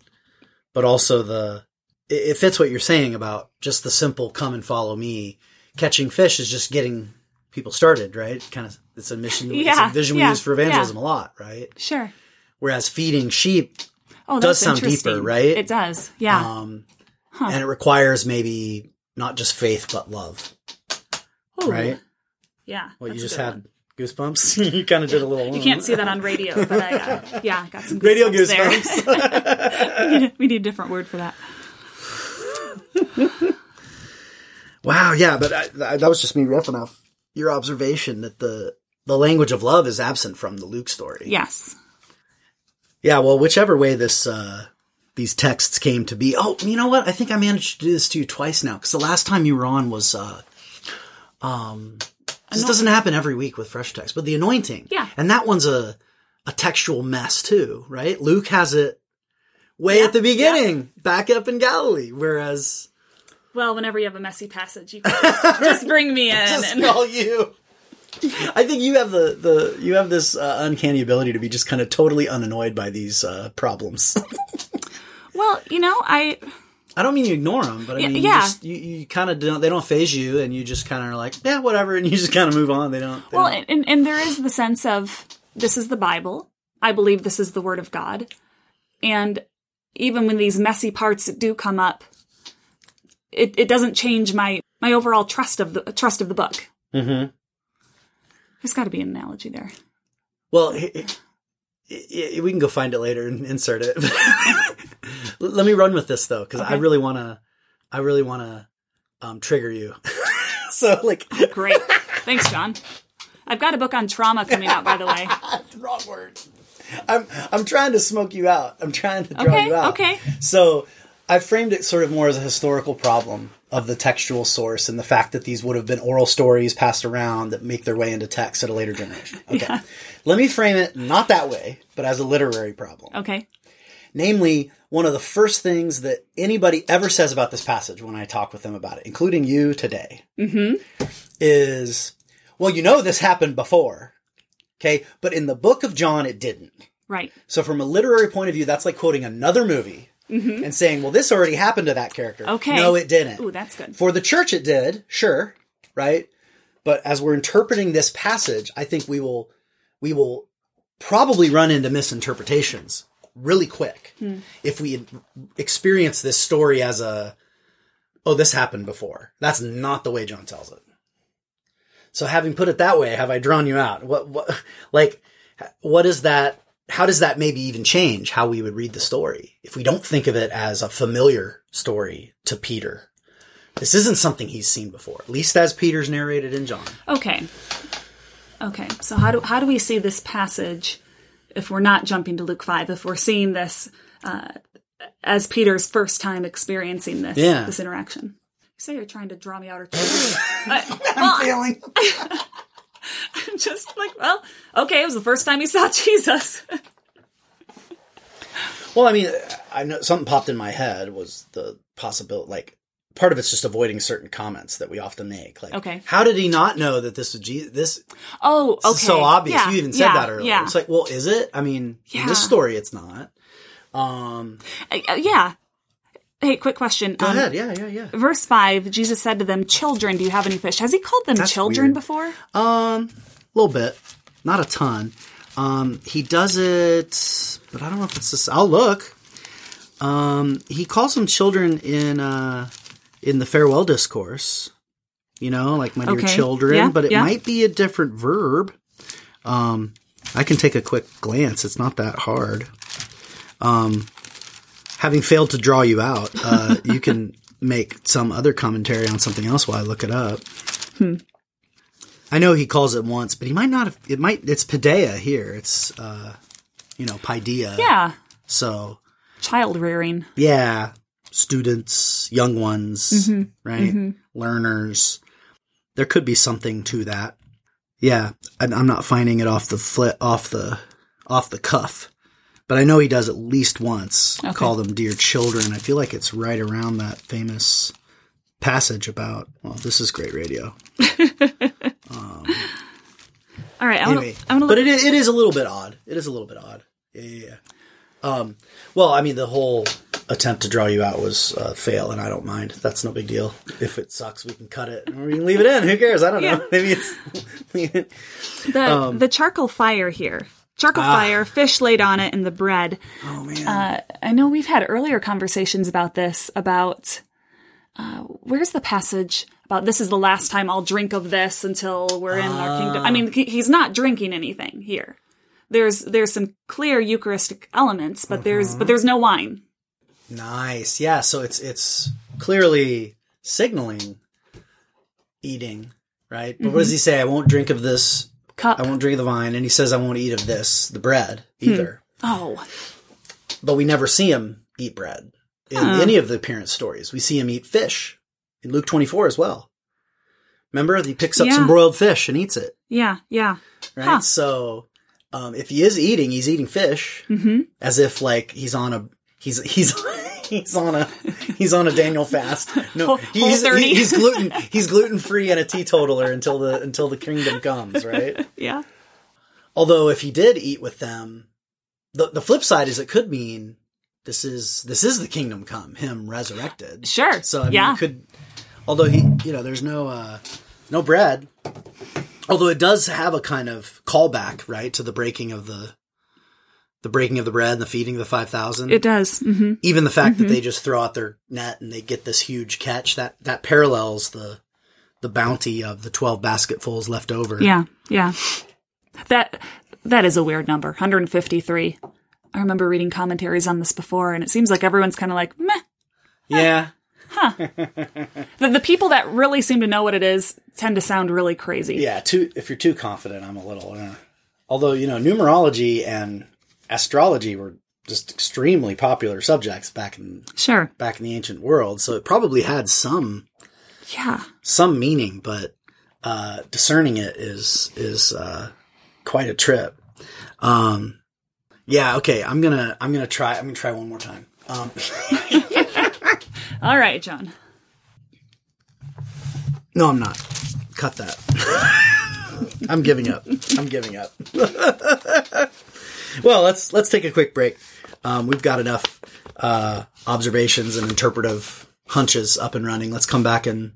But also the it, it fits what you're saying about just the simple "come and follow me." Catching fish is just getting people started, right? Kind of it's a mission, it's Yeah, a vision we yeah, use for evangelism a lot, right? sure. Whereas feeding sheep Oh, Does that's sound deeper, right? It does. Yeah. um, and it requires maybe not just faith but love, Ooh. right? Yeah. Well, you just had one. goosebumps. you kind of did a little. You can't see that on radio, but I, uh, yeah, got some Radio goosebumps there. goosebumps. we, need, we need a different word for that. Wow, yeah, but I, I- that was just me riffing off your observation that the the language of love is absent from the Luke story. Yes. Yeah, well, whichever way this uh these texts came to be. Oh, you know what? I think I managed to do this to you twice now because the last time you were on was uh um this doesn't happen every week with fresh text, but the anointing. Yeah. And that one's a a textual mess too, right? Luke has it way Yeah, at the beginning, back up in Galilee, whereas Well, whenever you have a messy passage, you just, bring me in. Just and, call you. I think you have the, the you have this uh, uncanny ability to be just kind of totally unannoyed by these uh, problems. well, you know, I I don't mean you ignore them, but I Yeah, mean you, yeah. just, you, you kind of don't they don't faze you, and you just kind of are like yeah whatever, and you just kind of move on. They don't. They well, don't- and, and there is the sense of this is the Bible. I believe this is the Word of God, and even when these messy parts do come up, it, it doesn't change my my overall trust of the trust of the book. Mhm. There's got to be an analogy there. Well, h- h- we can go find it later and insert it. Let me run with this though, because I really want to. I really want to um, trigger you. so, like, Great, thanks, John. I've got a book on trauma coming out, by the way. wrong word. I'm I'm trying to smoke you out. I'm trying to draw Okay, you out. okay. So I framed it sort of more as a historical problem of the textual source and the fact that these would have been oral stories passed around that make their way into text at a later generation. Okay. Let me frame it not that way, but as a literary problem. Okay. Namely, one of the first things that anybody ever says about this passage when I talk with them about it, including you today, mm-hmm. is, well, you know, this happened before. Okay. But in the book of John, it didn't. Right. So from a literary point of view, that's like quoting another movie Mm-hmm. and saying, well, this already happened to that character. Okay. No, it didn't. Ooh, that's good. For the church, it did, sure, right? But as we're interpreting this passage, I think we will, we will probably run into misinterpretations really quick hmm. if we experience this story as a, oh, this happened before. That's not the way John tells it. So having put it that way, have I drawn you out? What, what, like, what is that? How does that maybe even change how we would read the story if we don't think of it as a familiar story to Peter? This isn't something he's seen before, at least as Peter's narrated in John. Okay. Okay. So how do how do we see this passage if we're not jumping to Luke five? If we're seeing this uh, as Peter's first time experiencing this Yeah. this interaction? You say you're trying to draw me out or I, well, Failing. I'm just like, well, okay, it was the first time he saw Jesus. Well, I mean, I know something popped in my head was the possibility, like, part of it's just avoiding certain comments that we often make. Like, Okay. how did he not know that this was Jesus? This oh, okay. is so obvious. Yeah, you even said yeah, that earlier. Yeah. It's like, well, is it? I mean, in Yeah. this story, it's not. Um, uh, yeah. Hey, quick question. go Um, ahead. Yeah, yeah, yeah. Verse 5, Jesus said to them, Children, do you have any fish? Has he called them children weird. before? Um, a little bit, not a ton. Um, he does it, but I don't know if it's this. I'll look. Um, he calls them children in uh in the farewell discourse. You know, like my dear Okay. children, Yeah, but it yeah. might be a different verb. Um, I can take a quick glance. It's not that hard. Um, having failed to draw you out, uh, you can make some other commentary on something else while I look it up. I know he calls it once, but he might not have. It might. It's Paideia here. It's uh, you know, Paideia. Yeah. So Child rearing. yeah, students, young ones, right? Learners. There could be something to that. Yeah, I'm not finding it off the flit off the off the cuff, but I know he does at least once Okay. call them dear children. I feel like it's right around that famous passage about. Well, this is great radio. All right. I anyway, to I wanna but it is, it is a little bit odd. It is a little bit odd. Yeah, yeah, yeah. Um, well, I mean, the whole attempt to draw you out was uh, fail, and I don't mind. That's no big deal. If it sucks, we can cut it, or we can leave it in. Who cares? I don't know. Maybe it's. the, um, the charcoal fire here. Charcoal Ah. fire, fish laid on it, and the bread. oh man. Uh, I know we've had earlier conversations about this, about uh, where's the passage about this is the last time I'll drink of this until we're in our kingdom. I mean, he's not drinking anything here. There's there's some clear Eucharistic elements, but there's Uh-huh. but there's no wine. nice. Yeah. So it's it's clearly signaling eating, right? But what does he say? I won't drink of this. Cup. I won't drink of the vine, and he says I won't eat of this, the bread, either. oh, but we never see him eat bread in any of the appearance stories. We see him eat fish in Luke 24 as well. Remember, he picks up Yeah. some broiled fish and eats it, yeah, yeah. right? Huh. So, um, if he is eating, he's eating fish hmm as if like he's on a he's he's he's on a he's on a Daniel fast. No, he's he- he's gluten he's gluten free and a teetotaler until the until the kingdom comes, right? Yeah. Although if he did eat with them, the the flip side is it could mean this is this is the kingdom come, him resurrected. Sure. So I mean, yeah. could although he you know there's no uh no bread. Although it does have a kind of callback, right, to the breaking of the the breaking of the bread and the feeding of the five thousand. it does. hmm Even the fact that they just throw out their net and they get this huge catch that that parallels the the bounty of the twelve basketfuls left over. Yeah. Yeah. That that is a weird number. 153. I remember reading commentaries on this before, and it seems like everyone's kind of like, meh. Yeah. huh The, the people that really seem to know what it is tend to sound really crazy. Yeah, too. If you're too confident, I'm a little. Uh, although you know, numerology and astrology were just extremely popular subjects back in Sure. back in the ancient world, so it probably had some Yeah. some meaning, but uh, discerning it is is uh, quite a trip. Um, yeah. Okay. I'm gonna I'm gonna try. I'm gonna try one more time. Um, All right, John. no, I'm not. Cut that. I'm giving up. I'm giving up. well, let's let's take a quick break. Um, we've got enough uh, observations and interpretive hunches up and running. Let's come back and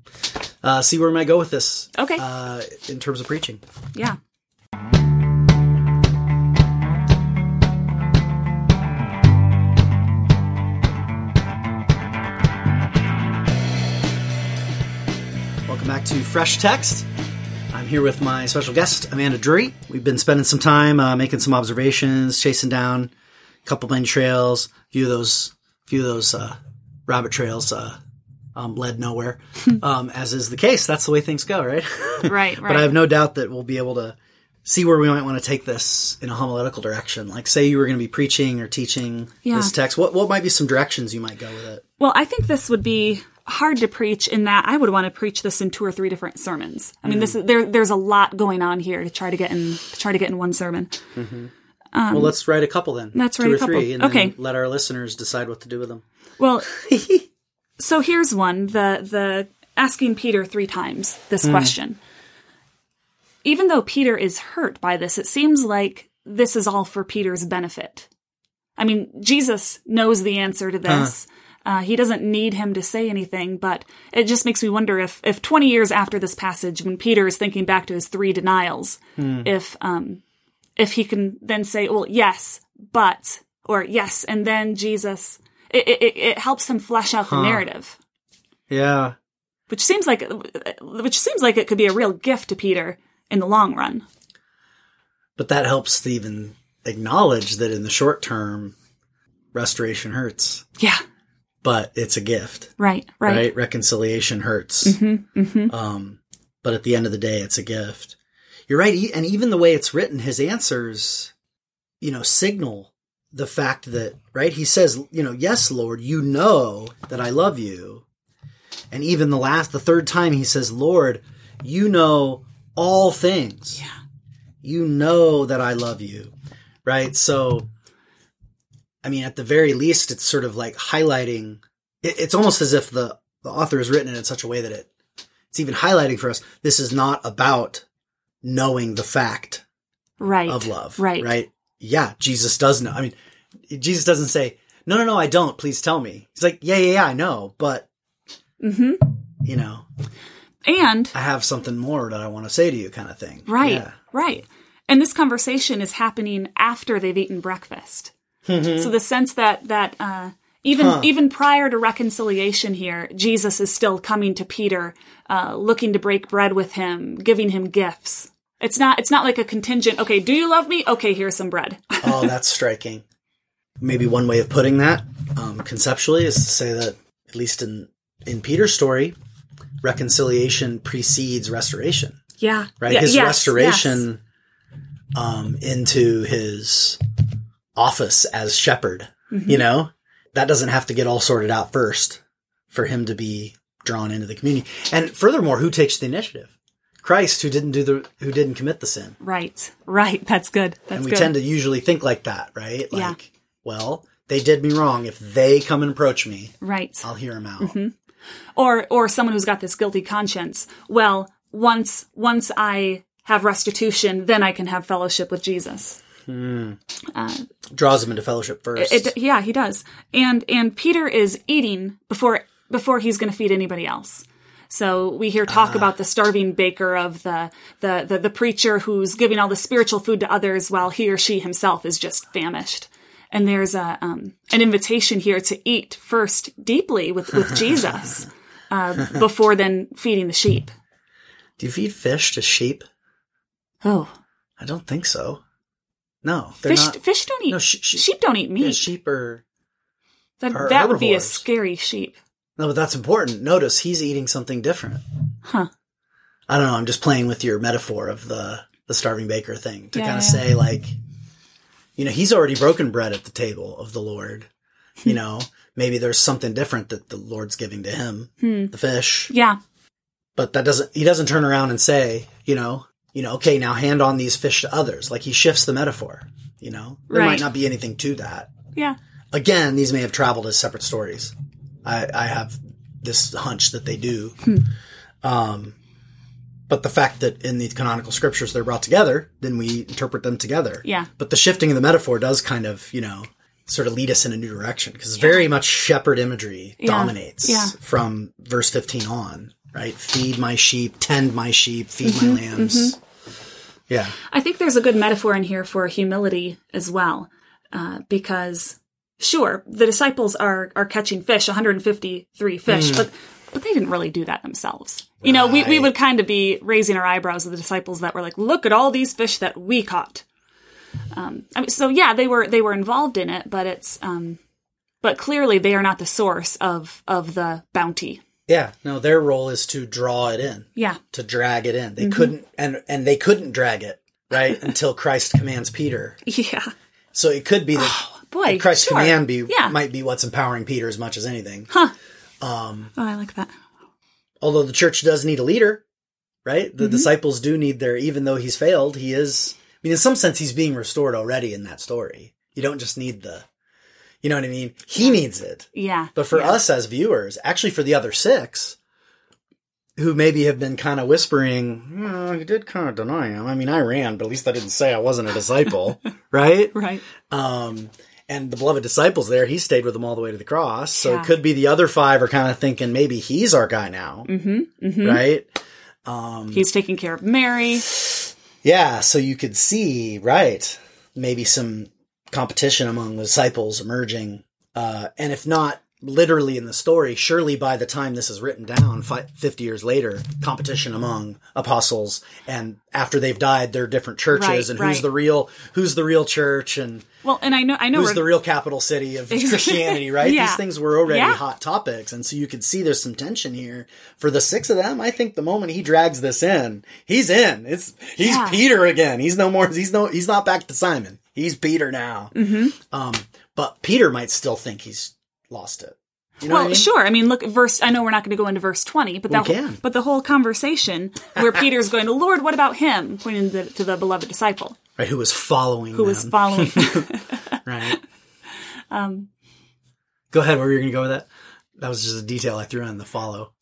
uh, see where we might go with this. Okay. Uh, in terms of preaching. Yeah. Welcome back to Fresh Text. I'm here with my special guest, Amanda Drury. We've been spending some time uh, making some observations, chasing down a couple main trails. A few of those, few of those uh, rabbit trails uh, um, led nowhere, um, as is the case. That's the way things go, right? Right. Right. but I have no doubt that we'll be able to see where we might want to take this in a homiletical direction. Like, say you were going to be preaching or teaching Yeah. this text. What what might be some directions you might go with it? Well, I think this would be hard to preach in that I would want to preach this in two or three different sermons. I mean, this is there. There's a lot going on here to try to get in to try to get in one sermon. Mm-hmm. Um, well, let's write a couple then. Um, let's two write or a couple. three, and Okay. then let our listeners decide what to do with them. Well, so here's one: the the asking Peter three times this hmm. question. Even though Peter is hurt by this, it seems like this is all for Peter's benefit. I mean, Jesus knows the answer to uh-huh. this. Uh, he doesn't need him to say anything, but it just makes me wonder if, if 20 years after this passage, when Peter is thinking back to his three denials, if, um, if he can then say, well, yes, but, or yes, and then Jesus, it, it, it helps him flesh out the narrative, Yeah. which seems like, which seems like it could be a real gift to Peter in the long run. But that helps even acknowledge that in the short term, restoration hurts, Yeah. But it's a gift, Right. right? Right. Reconciliation hurts. Mm-hmm, mm-hmm. Um, but at the end of the day, it's a gift. You're right. And even the way it's written, his answers, you know, signal the fact that, right? He says, you know, yes, Lord, you know that I love you. And even the last, the third time he says, Lord, you know all things. Yeah. You know that I love you. Right. So, I mean, at the very least, it's sort of like highlighting, it, it's almost as if the, the author has written it in such a way that it, it's even highlighting for us this is not about knowing the fact Right. of love Right. right yeah jesus does know i mean jesus doesn't say no no no i don't please tell me he's like yeah yeah yeah i know but Mm-hmm. you know And i have something more that i want to say to you kind of thing Right, yeah. right. And this conversation is happening after they've eaten breakfast. So the sense that that uh, even Huh. even prior to reconciliation here, Jesus is still coming to Peter, uh, looking to break bread with him, giving him gifts. It's not it's not like a contingent. Okay, do you love me? Okay, here's some bread. oh that's striking maybe one way of putting that um, conceptually is to say that at least in in peter's story reconciliation precedes restoration yeah, right? Yeah, his yes, restoration um, into his office as shepherd, Mm-hmm. you know, that doesn't have to get all sorted out first for him to be drawn into the community. And furthermore, who takes the initiative? Christ, who didn't do the, who didn't commit the sin. Right, right. That's good. That's and we good. tend to usually think like that, right? Like, Yeah. well, they did me wrong. If they come and approach me, Right. I'll hear them out. or or someone who's got this guilty conscience well once once i have restitution then i can have fellowship with jesus Draws him into fellowship first. it, yeah he does and and peter is eating before before he's going to feed anybody else so we hear talk about the starving baker of the, the the the preacher who's giving all the spiritual food to others while he or she himself is just famished and there's a um, an invitation here to eat first deeply with with jesus uh, before then feeding the sheep Do you feed fish to sheep? Oh, I don't think so. No, they're fish! not. Fish don't eat. No, sh- sh- sheep don't eat meat. Yeah, sheep are. that are that would be a scary sheep. No, but that's important. Notice he's eating something different. Huh. I don't know. I'm just playing with your metaphor of the the starving baker thing to Yeah, kind of yeah. say like, you know, he's already broken bread at the table of the Lord. Hmm. You know, maybe there's something different that the Lord's giving to him, Hmm. the fish. Yeah. But that doesn't. He doesn't turn around and say, you know, you know, okay, now hand on these fish to others. Like he shifts the metaphor. You know, there Right. might not be anything to that. Yeah. Again, these may have traveled as separate stories. I, I have this hunch that they do. Hmm. Um, but the fact that in the canonical scriptures they're brought together, then we interpret them together. Yeah. But the shifting of the metaphor does kind of, you know, sort of lead us in a new direction because very much shepherd imagery dominates Yeah. from verse 15 on, right? Feed my sheep, tend my sheep, feed Mm-hmm. my lambs. Yeah. I think there's a good metaphor in here for humility as well, uh, because sure, the disciples are are catching fish, 153 fish, but but they didn't really do that themselves. You know, we, we. Would kind of be raising our eyebrows at the disciples that were like, "Look at all these fish that we caught." Um, I mean, so yeah, they were they were involved in it, but it's um, but clearly they are not the source of of the bounty. Yeah. No, their role is to draw it in. Yeah, to drag it in. Mm-hmm. They couldn't, and and they couldn't drag it right until Christ commands Peter. yeah, So it could be that boy, Christ's sure. command be Yeah. might be what's empowering Peter as much as anything. Huh. Um Oh, I like that. Although the church does need a leader, right? Mm-hmm. The disciples do need their. Even though he's failed, he is. I mean, in some sense, he's being restored already in that story. You don't just need the. You know what I mean? He needs it. Yeah, But for yeah. us as viewers, actually for the other six, who maybe have been kind of whispering, "Hmm, he did kind of deny him. I mean, I ran, but at least I didn't say I wasn't a disciple, right? right. Um, and the beloved disciples there, he stayed with them all the way to the cross. So Yeah. it could be the other five are kind of thinking maybe he's our guy now, Mm-hmm. right? Um, He's taking care of Mary. yeah, so you could see, right, maybe some competition among the disciples emerging. Uh, and if not literally in the story, surely by the time this is written down, fi- 50 years later, competition among apostles. And after they've died, there are different churches Right, and right. who's the real, who's the real church and Well, and I know, I know, who's the real capital city of Christianity, right? Yeah. These things were already Yeah. hot topics. And so you could see there's some tension here. For the six of them, I think the moment he drags this in, he's in. It's, he's Yeah. Peter again. He's no more, he's no, he's not back to Simon. He's Peter now. Mm-hmm. Um, but Peter might still think he's lost it. You know well, I mean? sure. I mean, look, verse. I know we're not going to go into verse twenty, but that, can. but the whole conversation where Peter's going, to "Lord, what about him?" pointing to, to the beloved disciple Right. Who was following who was following. right. um, Go ahead. Where were you going to go with that? That was just a detail I threw in the follow.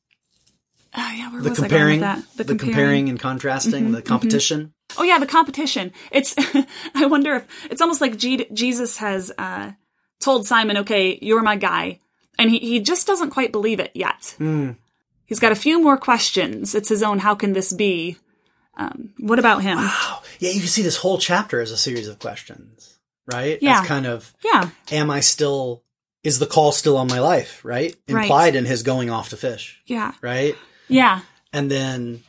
oh, yeah, where The was comparing, I going with that? the, comparing. and contrasting, the competition. Oh yeah, the competition. It's. I wonder if it's almost like G- Jesus has uh, told Simon, "Okay, you're my guy," and he he just doesn't quite believe it yet. Hmm. He's got a few more questions. It's his own. How can this be? Um, what about him? Wow. Yeah, you can see this whole chapter as a series of questions, right? Yeah. It's kind of, Yeah, am I still, is the call still on my life, right? Right. Implied in his going off to fish, yeah, right? yeah. And then,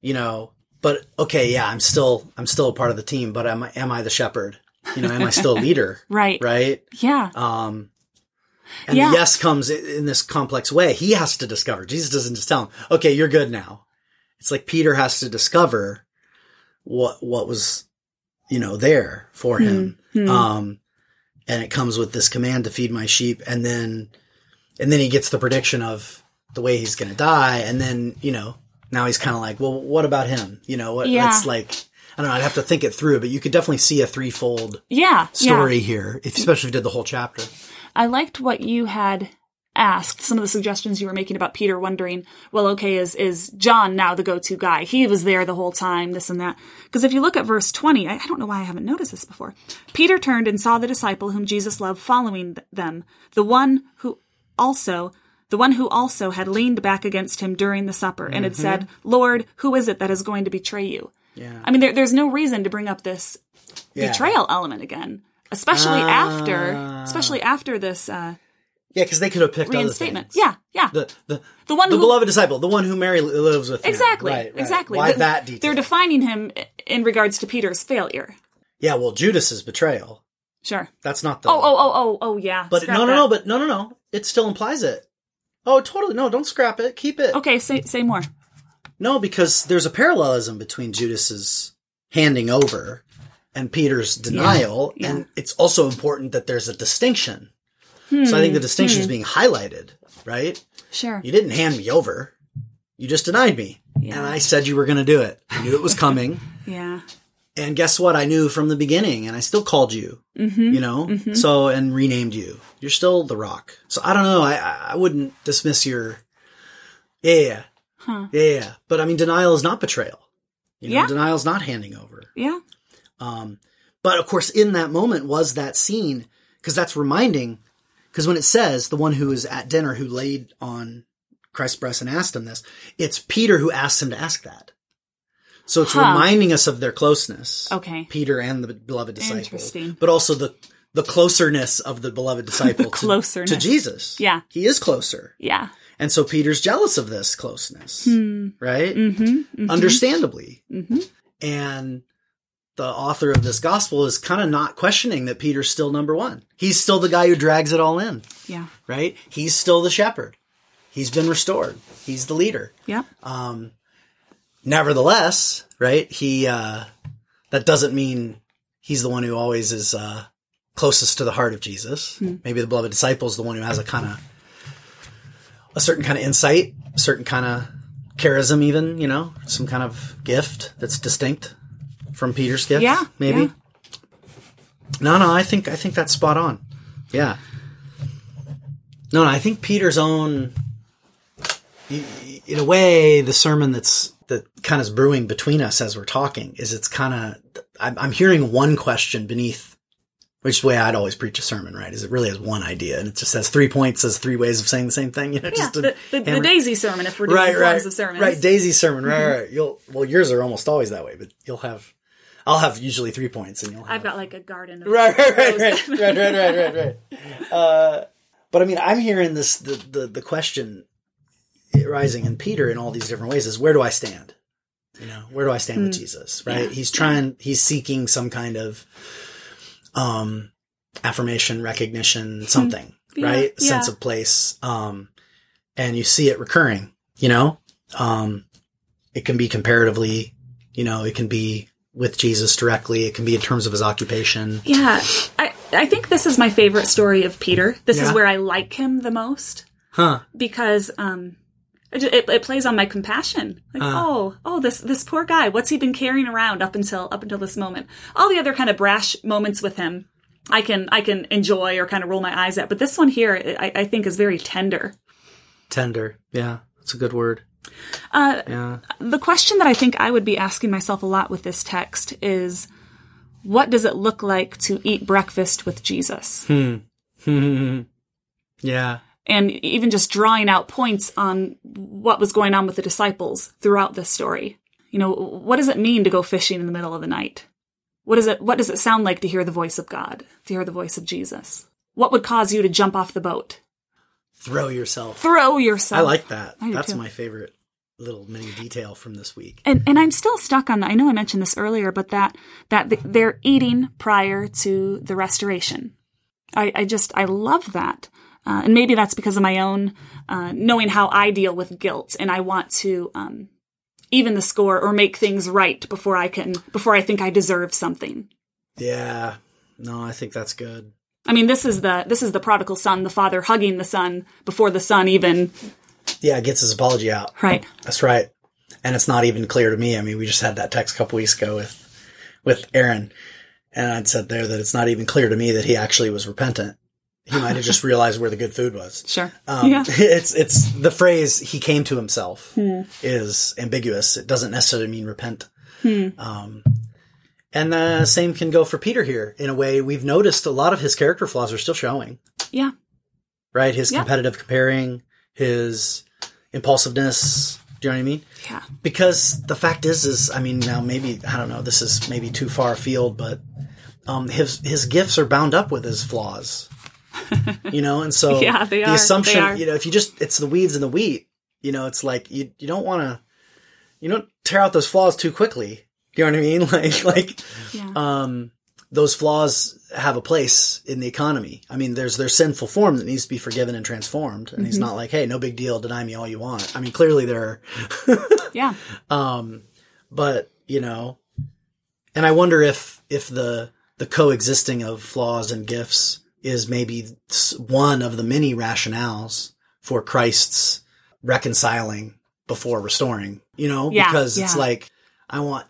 you know, but okay, yeah, I'm still, I'm still a part of the team, but am I, am I the shepherd? You know, am I still a leader? Right. Right? Yeah. Um, and Yeah. the yes comes in this complex way. He has to discover. Jesus doesn't just tell him, okay, you're good now. It's like Peter has to discover what, what was, you know, there for him. Hmm. Um, and it comes with this command to feed my sheep. And then, and then he gets the prediction of the way he's going to die. And then, you know, now he's kind of like, well, what about him? You know, what, Yeah. it's like, I don't know. I'd have to think it through, but you could definitely see a threefold Yeah. story Yeah. here, if, especially if you did the whole chapter. I liked what you had asked, some of the suggestions you were making about Peter wondering, well, okay, is, is John now the go-to guy? He was there the whole time, this and that. Because if you look at verse 20, I, I don't know why I haven't noticed this before. Peter turned and saw the disciple whom Jesus loved following them, the one who also, the one who also had leaned back against him during the supper and had said, Lord, who is it that is going to betray you? Yeah. I mean, there, there's no reason to bring up this Yeah. betrayal element again, especially after, especially after this, uh, Yeah, because they could have picked reinstatement. Yeah, yeah. The, the, The one the who- beloved disciple, the one who Mary lives with. exactly. Right, right. Exactly. Why The- that detail? They're defining him in regards to Peter's failure. yeah, well, Judas's betrayal. Sure. That's not the. Oh, oh, oh, oh, oh, yeah. But Scrap no, no, that. no. But no, no, no. It still implies it. Oh, totally. No, don't scrap it. Keep it. Okay, say say more. No, because there's a parallelism between Judas's handing over and Peter's denial, yeah. and it's also important that there's a distinction. So I think the hmm. distinction is hmm. being highlighted, right? Sure. You didn't hand me over. You just denied me. Yeah. And I said you were going to do it. I knew it was coming. Yeah. And guess what? I knew from the beginning and I still called you, Mm-hmm. you know? So, and renamed you. You're still the rock. So I don't know. I, I wouldn't dismiss your, yeah, yeah, Huh. yeah. But I mean, denial is not betrayal. You know, Yeah. denial is not handing over. Yeah. Um, but of course, in that moment was that scene because that's reminding. Because when it says the one who is at dinner who laid on Christ's breast and asked him this, it's Peter who asked him to ask that. So it's Huh. reminding us of their closeness. Okay. Peter and the beloved disciple. Interesting. But also the the closeness of the beloved disciple to, closeness. to Jesus. Yeah. He is closer. Yeah. And so Peter's jealous of this closeness. Hmm. Right? Mm-hmm. Understandably. Mm-hmm. And the author of this gospel is kind of not questioning that Peter's still number one. He's still the guy who drags it all in, Yeah. right? He's still the shepherd. He's been restored. He's the leader. Yeah. Um, nevertheless, right? He, uh, that doesn't mean he's the one who always is, uh, closest to the heart of Jesus. Maybe the beloved disciple is the one who has a kind of, a certain kind of insight, a certain kind of charism, even, you know, some kind of gift that's distinct from Peter's gift. Yeah, Maybe. yeah. No, no, I think, I think that's spot on. Yeah. No, no, I think Peter's own, in a way, the sermon that's that kind of is brewing between us as we're talking is it's kind of I'm, I'm hearing one question beneath, which is the way I'd always preach a sermon, right? Is it really has one idea and it just has three points, says three ways of saying the same thing, you know? Yeah. just The, the, the Daisy sermon, if we're doing right, forms right, of sermons. right. Daisy sermon, right, right. You'll well, yours are almost always that way, but you'll have, I'll have usually three points, and you'll have I've got like a garden of right, right, right, roses. right, right, right, right, right, right. Uh, but I mean, I'm hearing this the, the the question rising in Peter in all these different ways is where do I stand? You know, where do I stand with Jesus? Right? Hmm. Yeah. He's trying. He's seeking some kind of um affirmation, recognition, something. Hmm. Yeah, right? A sense of place. Um, and you see it recurring. You know, um, it can be comparatively. You know, it can be with Jesus directly. It can be in terms of his occupation. Yeah, I I think this is my favorite story of Peter. This Yeah. is where I like him the most Huh. because um, it, it, it plays on my compassion. Like, Uh. oh, oh, this this poor guy. What's he been carrying around up until up until this moment? All the other kind of brash moments with him, I can I can enjoy or kind of roll my eyes at. But this one here, I, I think is very tender. Tender. Yeah. That's a good word. Uh, Yeah. the question that I think I would be asking myself a lot with this text is, what does it look like to eat breakfast with Jesus? yeah. And even just drawing out points on what was going on with the disciples throughout this story. You know, what does it mean to go fishing in the middle of the night? What is it what does it sound like to hear the voice of God, to hear the voice of Jesus? What would cause you to jump off the boat? Throw yourself. Throw yourself. I like that. I That's too. my favorite little mini detail from this week. and and I'm still stuck on that. I know I mentioned this earlier, but that that they're eating prior to the restoration. I, I just I love that, uh, and maybe that's because of my own uh, knowing how I deal with guilt, and I want to um, even the score or make things right before I can before I think I deserve something. Yeah. No, I think that's good. I mean, this is the this is the prodigal son, the father hugging the son before the son even Yeah, gets his apology out. right. That's right. And it's not even clear to me. I mean, we just had that text a couple weeks ago with with Aaron, and I'd said there that it's not even clear to me that he actually was repentant. He might have just realized where the good food was. Sure. Um, yeah. It's it's the phrase "he came to himself" is ambiguous. It doesn't necessarily mean repent. Um, and the same can go for Peter here. In a way, we've noticed a lot of his character flaws are still showing. Yeah. Right, his Yeah. competitive comparing, his impulsiveness. Do you know what I mean? Yeah. Because the fact is, is I mean, now maybe I don't know. This is maybe too far afield, but um, his his gifts are bound up with his flaws. You know, and so Yeah, they the are. assumption, are. you know, if you just it's the weeds and the wheat. You know, it's like you you don't want to you don't tear out those flaws too quickly. You know what I mean? Like like Yeah. um, those flaws have a place in the economy. I mean, there's their sinful form that needs to be forgiven and transformed. And Mm-hmm. he's not like, hey, no big deal, deny me all you want. I mean, clearly there yeah. um, but you know, and I wonder if if the the coexisting of flaws and gifts is maybe one of the many rationales for Christ's reconciling before restoring. You know, Yeah, because it's yeah. like I want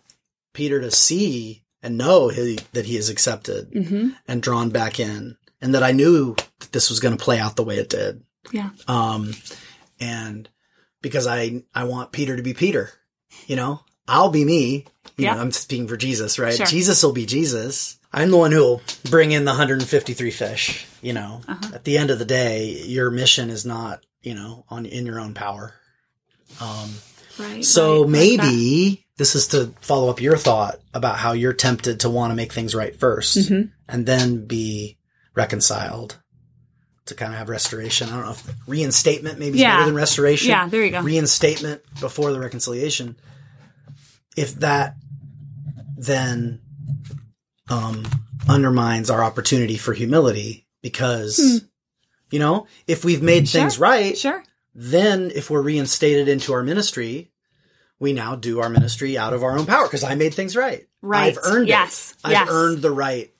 Peter to see and know he, that he is accepted hmm and drawn back in, and that I knew that this was going to play out the way it did. Yeah. Um, and because I, I want Peter to be Peter, you know, I'll be me. You Yeah. know, I'm speaking for Jesus, right? Sure. Jesus will be Jesus. I'm the one who'll bring in the 153 fish, you know, Uh-huh. at the end of the day, your mission is not, you know, on, in your own power. Um, Right. so right, like maybe this is to follow up your thought about how you're tempted to want to make things right 1st Mhm. and then be reconciled to kind of have restoration. I don't know if reinstatement maybe is Yeah. better than restoration. Yeah. There you go. Reinstatement before the reconciliation. If that then um, undermines our opportunity for humility because, you know, if we've made. Sure. things right, Sure. then if we're reinstated into our ministry, we now do our ministry out of our own power because I made things right. Right. I've earned Yes. it. I've Yes. earned the right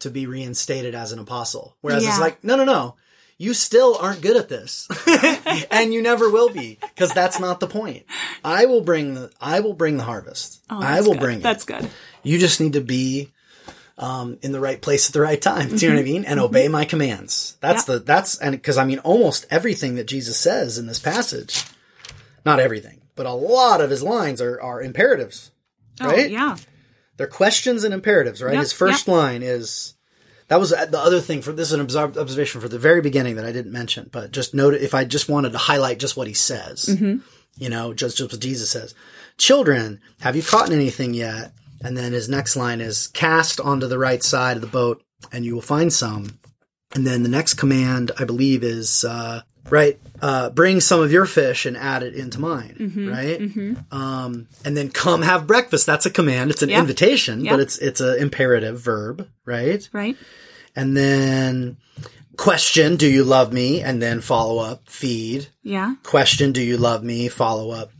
to be reinstated as an apostle. Whereas it's like, no, no, no. You still aren't good at this. and you never will be because that's not the point. I will bring the I will bring the harvest. Oh, I will good. bring it. That's good. You just need to be um, in the right place at the right time. Do you know what I mean? And obey my commands. That's Mm-hmm. The that's and because I mean almost everything that Jesus says in this passage, not everything, but a lot of his lines are are imperatives. Right? Oh, yeah. They're questions and imperatives. Right? Yep, His first line is. That was the other thing for this is an observ- observation for the very beginning that I didn't mention, but just note if I just wanted to highlight just what he says, Mm-hmm. you know, just, just what Jesus says. Children, have you caught anything yet? And then his next line is cast onto the right side of the boat and you will find some. And then the next command, I believe, is, uh, right, uh, bring some of your fish and add it into mine, Mm-hmm. right? Um, and then come have breakfast. That's a command. It's an invitation, but it's, it's an imperative verb, right? Right. And then question, do you love me? And then follow up, feed. Yeah. Question, do you love me? Follow up,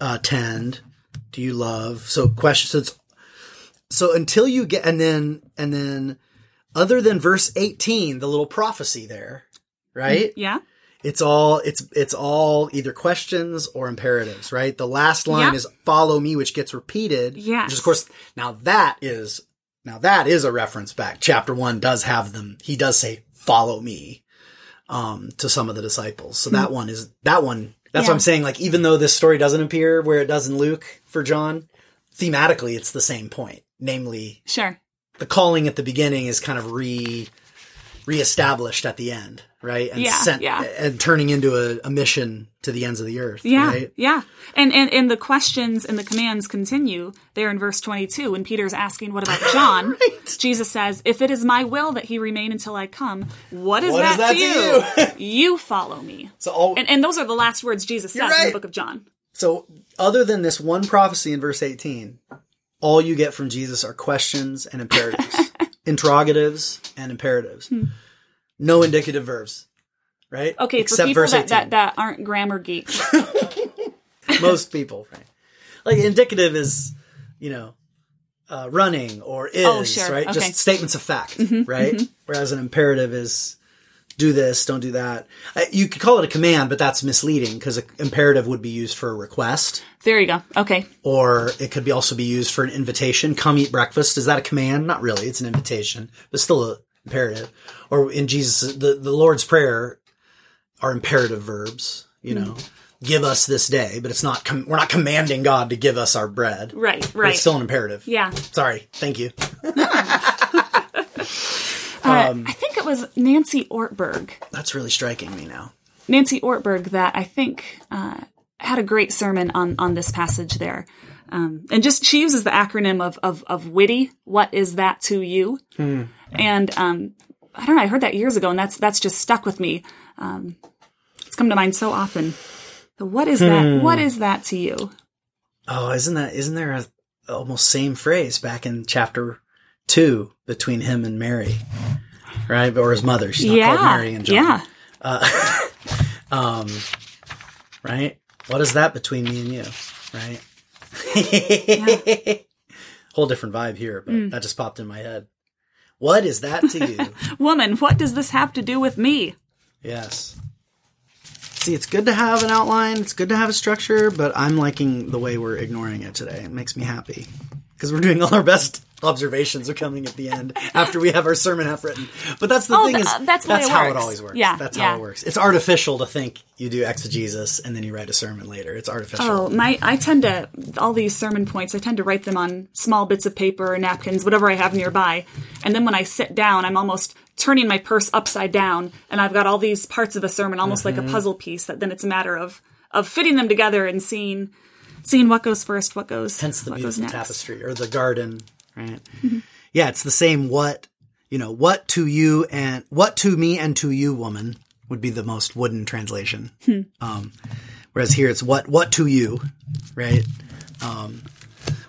uh, tend. Do you love? So question, so it's, so until you get, and then, and then other than verse 18, the little prophecy there, right? Yeah. It's all, it's, it's all either questions or imperatives, right? The last line Yeah. is follow me, which gets repeated. Yeah. Which is, of course, now that is, now that is a reference back. Chapter one does have them. He does say, follow me, um, to some of the disciples. So that one is, that one, that's. Yeah. what I'm saying. Like, even though this story doesn't appear where it does in Luke for John, thematically, it's the same point. Namely, Sure. the calling at the beginning is kind of re, reestablished at the end, right? And Yeah, yeah. and turning into a, a mission to the ends of the earth, Yeah. right? Yeah. And, and and the questions and the commands continue there in verse 22 when Peter's asking what about John? Jesus says, "If it is my will that he remain until I come, what is, What that, is that to you? you follow me." So all, And and those are the last words Jesus says You're in the book of John. So, other than this one prophecy in verse 18, all you get from Jesus are questions and imperatives, interrogatives and imperatives. No indicative verbs, right? Hmm. Okay, Except for people that, that that aren't grammar geeks. Most people, right? Like indicative is, you know, uh, running or is, Oh, sure. right? Okay. Mm-hmm, Just statements of fact, right? Whereas an imperative is do this, don't do that. Uh, You could call it a command, but that's misleading because imperative would be used for a request, There you go. Okay. or it could be also be used for an invitation. Come eat breakfast. Is that a command? Not really. It's an invitation, but still a imperative. Or in Jesus, the, the Lord's Prayer are imperative verbs, you know. Give us this day, but it's not, com- we're not commanding God to give us our bread. Right. But Right. It's still an imperative. yeah. Sorry. Thank you. Uh, Um, I think it was Nancy Ortberg. That's really striking me now. Nancy Ortberg that I think uh, had a great sermon on on this passage there. Um, and just she uses the acronym of of, of witty. What is that to you? And um, I don't know. I heard that years ago, and that's that's just stuck with me. Um, it's come to mind so often. The what is that? What is that to you? Oh, isn't that isn't there a almost same phrase back in chapter two between him and Mary, right? Or his mother. She's not called Mary and John. yeah. Uh, um, right. What is that between me and you? Right. Whole different vibe here, but Mm. that just popped in my head. What is that to you? Woman, what does this have to do with me? yes. See, it's good to have an outline. It's good to have a structure, but I'm liking the way we're ignoring it today. It makes me happy because we're doing all our best observations are coming at the end after we have our sermon half written. But that's the Oh, thing th- is uh, that's the way it how it always works. Yeah, that's yeah. how it works. It's artificial to think you do exegesis and then you write a sermon later. It's artificial. Oh, my! I tend to all these sermon points. I tend to write them on small bits of paper or napkins, whatever I have nearby. And then when I sit down, I'm almost turning my purse upside down, and I've got all these parts of a sermon, almost like a mm-hmm. puzzle piece. That then it's a matter of of fitting them together and seeing seeing what goes first, what goes Hence the what goes next. tapestry or the garden, right? Yeah, it's the same. What you know, what to you and what to me and to you, woman, would be the most wooden translation. Um, whereas here it's what what to you, right? Um,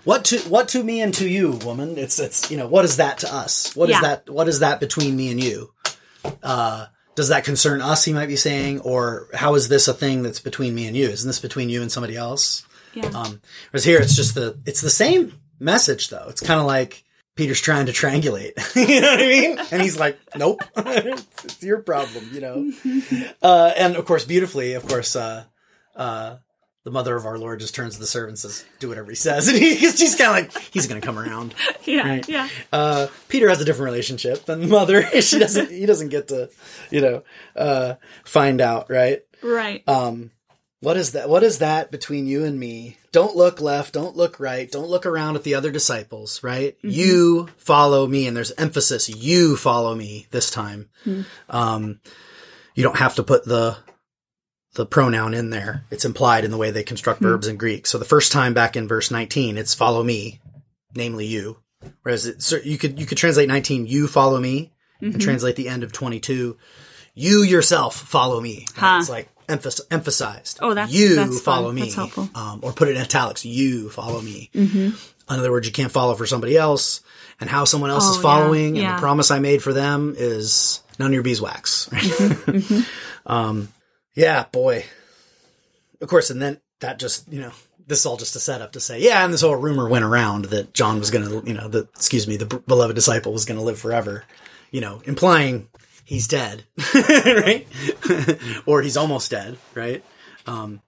what to what to me and to you, woman? It's it's you know what is that to us? What is Yeah. that? What is that between me and you? Uh, does that concern us? He might be saying, or how is this a thing that's between me and you? Isn't this between you and somebody else? Yeah. Um, whereas here it's just the it's the same message though. It's kind of like Peter's trying to triangulate. you know what I mean? And he's like, "Nope, it's your problem." You know. Uh, and of course, beautifully, of course, uh, uh, the mother of our Lord just turns to the servant and says, "Do whatever he says," and he, she's kind of like, "He's going to come around." yeah, right. yeah. Uh, Peter has a different relationship than the mother. she doesn't. He doesn't get to, you know, uh, find out. Right. Right. Um, what is that? What is that between you and me? Don't look left. Don't look right. Don't look around at the other disciples, right? Mm-hmm. You follow me. And there's emphasis. You follow me this time. Mm-hmm. Um, you don't have to put the, the pronoun in there. It's implied in the way they construct mm-hmm. verbs in Greek. So the first time back in verse 19, it's follow me, namely you. Whereas it, so you could, you could translate 19, you follow me and translate the end of 22, you yourself follow me. Huh. It's like emphasized. Oh, that's- you that's fun. follow me. That's helpful. Um, or put it in italics. You follow me. In other words, you can't follow for somebody else, and how someone else Oh, is yeah. following, and Yeah. the promise I made for them is none of your beeswax. Right? Mm-hmm. um, yeah, boy. Of course, and then that just you know. This is all just a setup to say, yeah, and this whole rumor went around that John was going to, you know, that, excuse me, the b- beloved disciple was going to live forever, you know, implying he's dead, right? or he's almost dead, right? Um,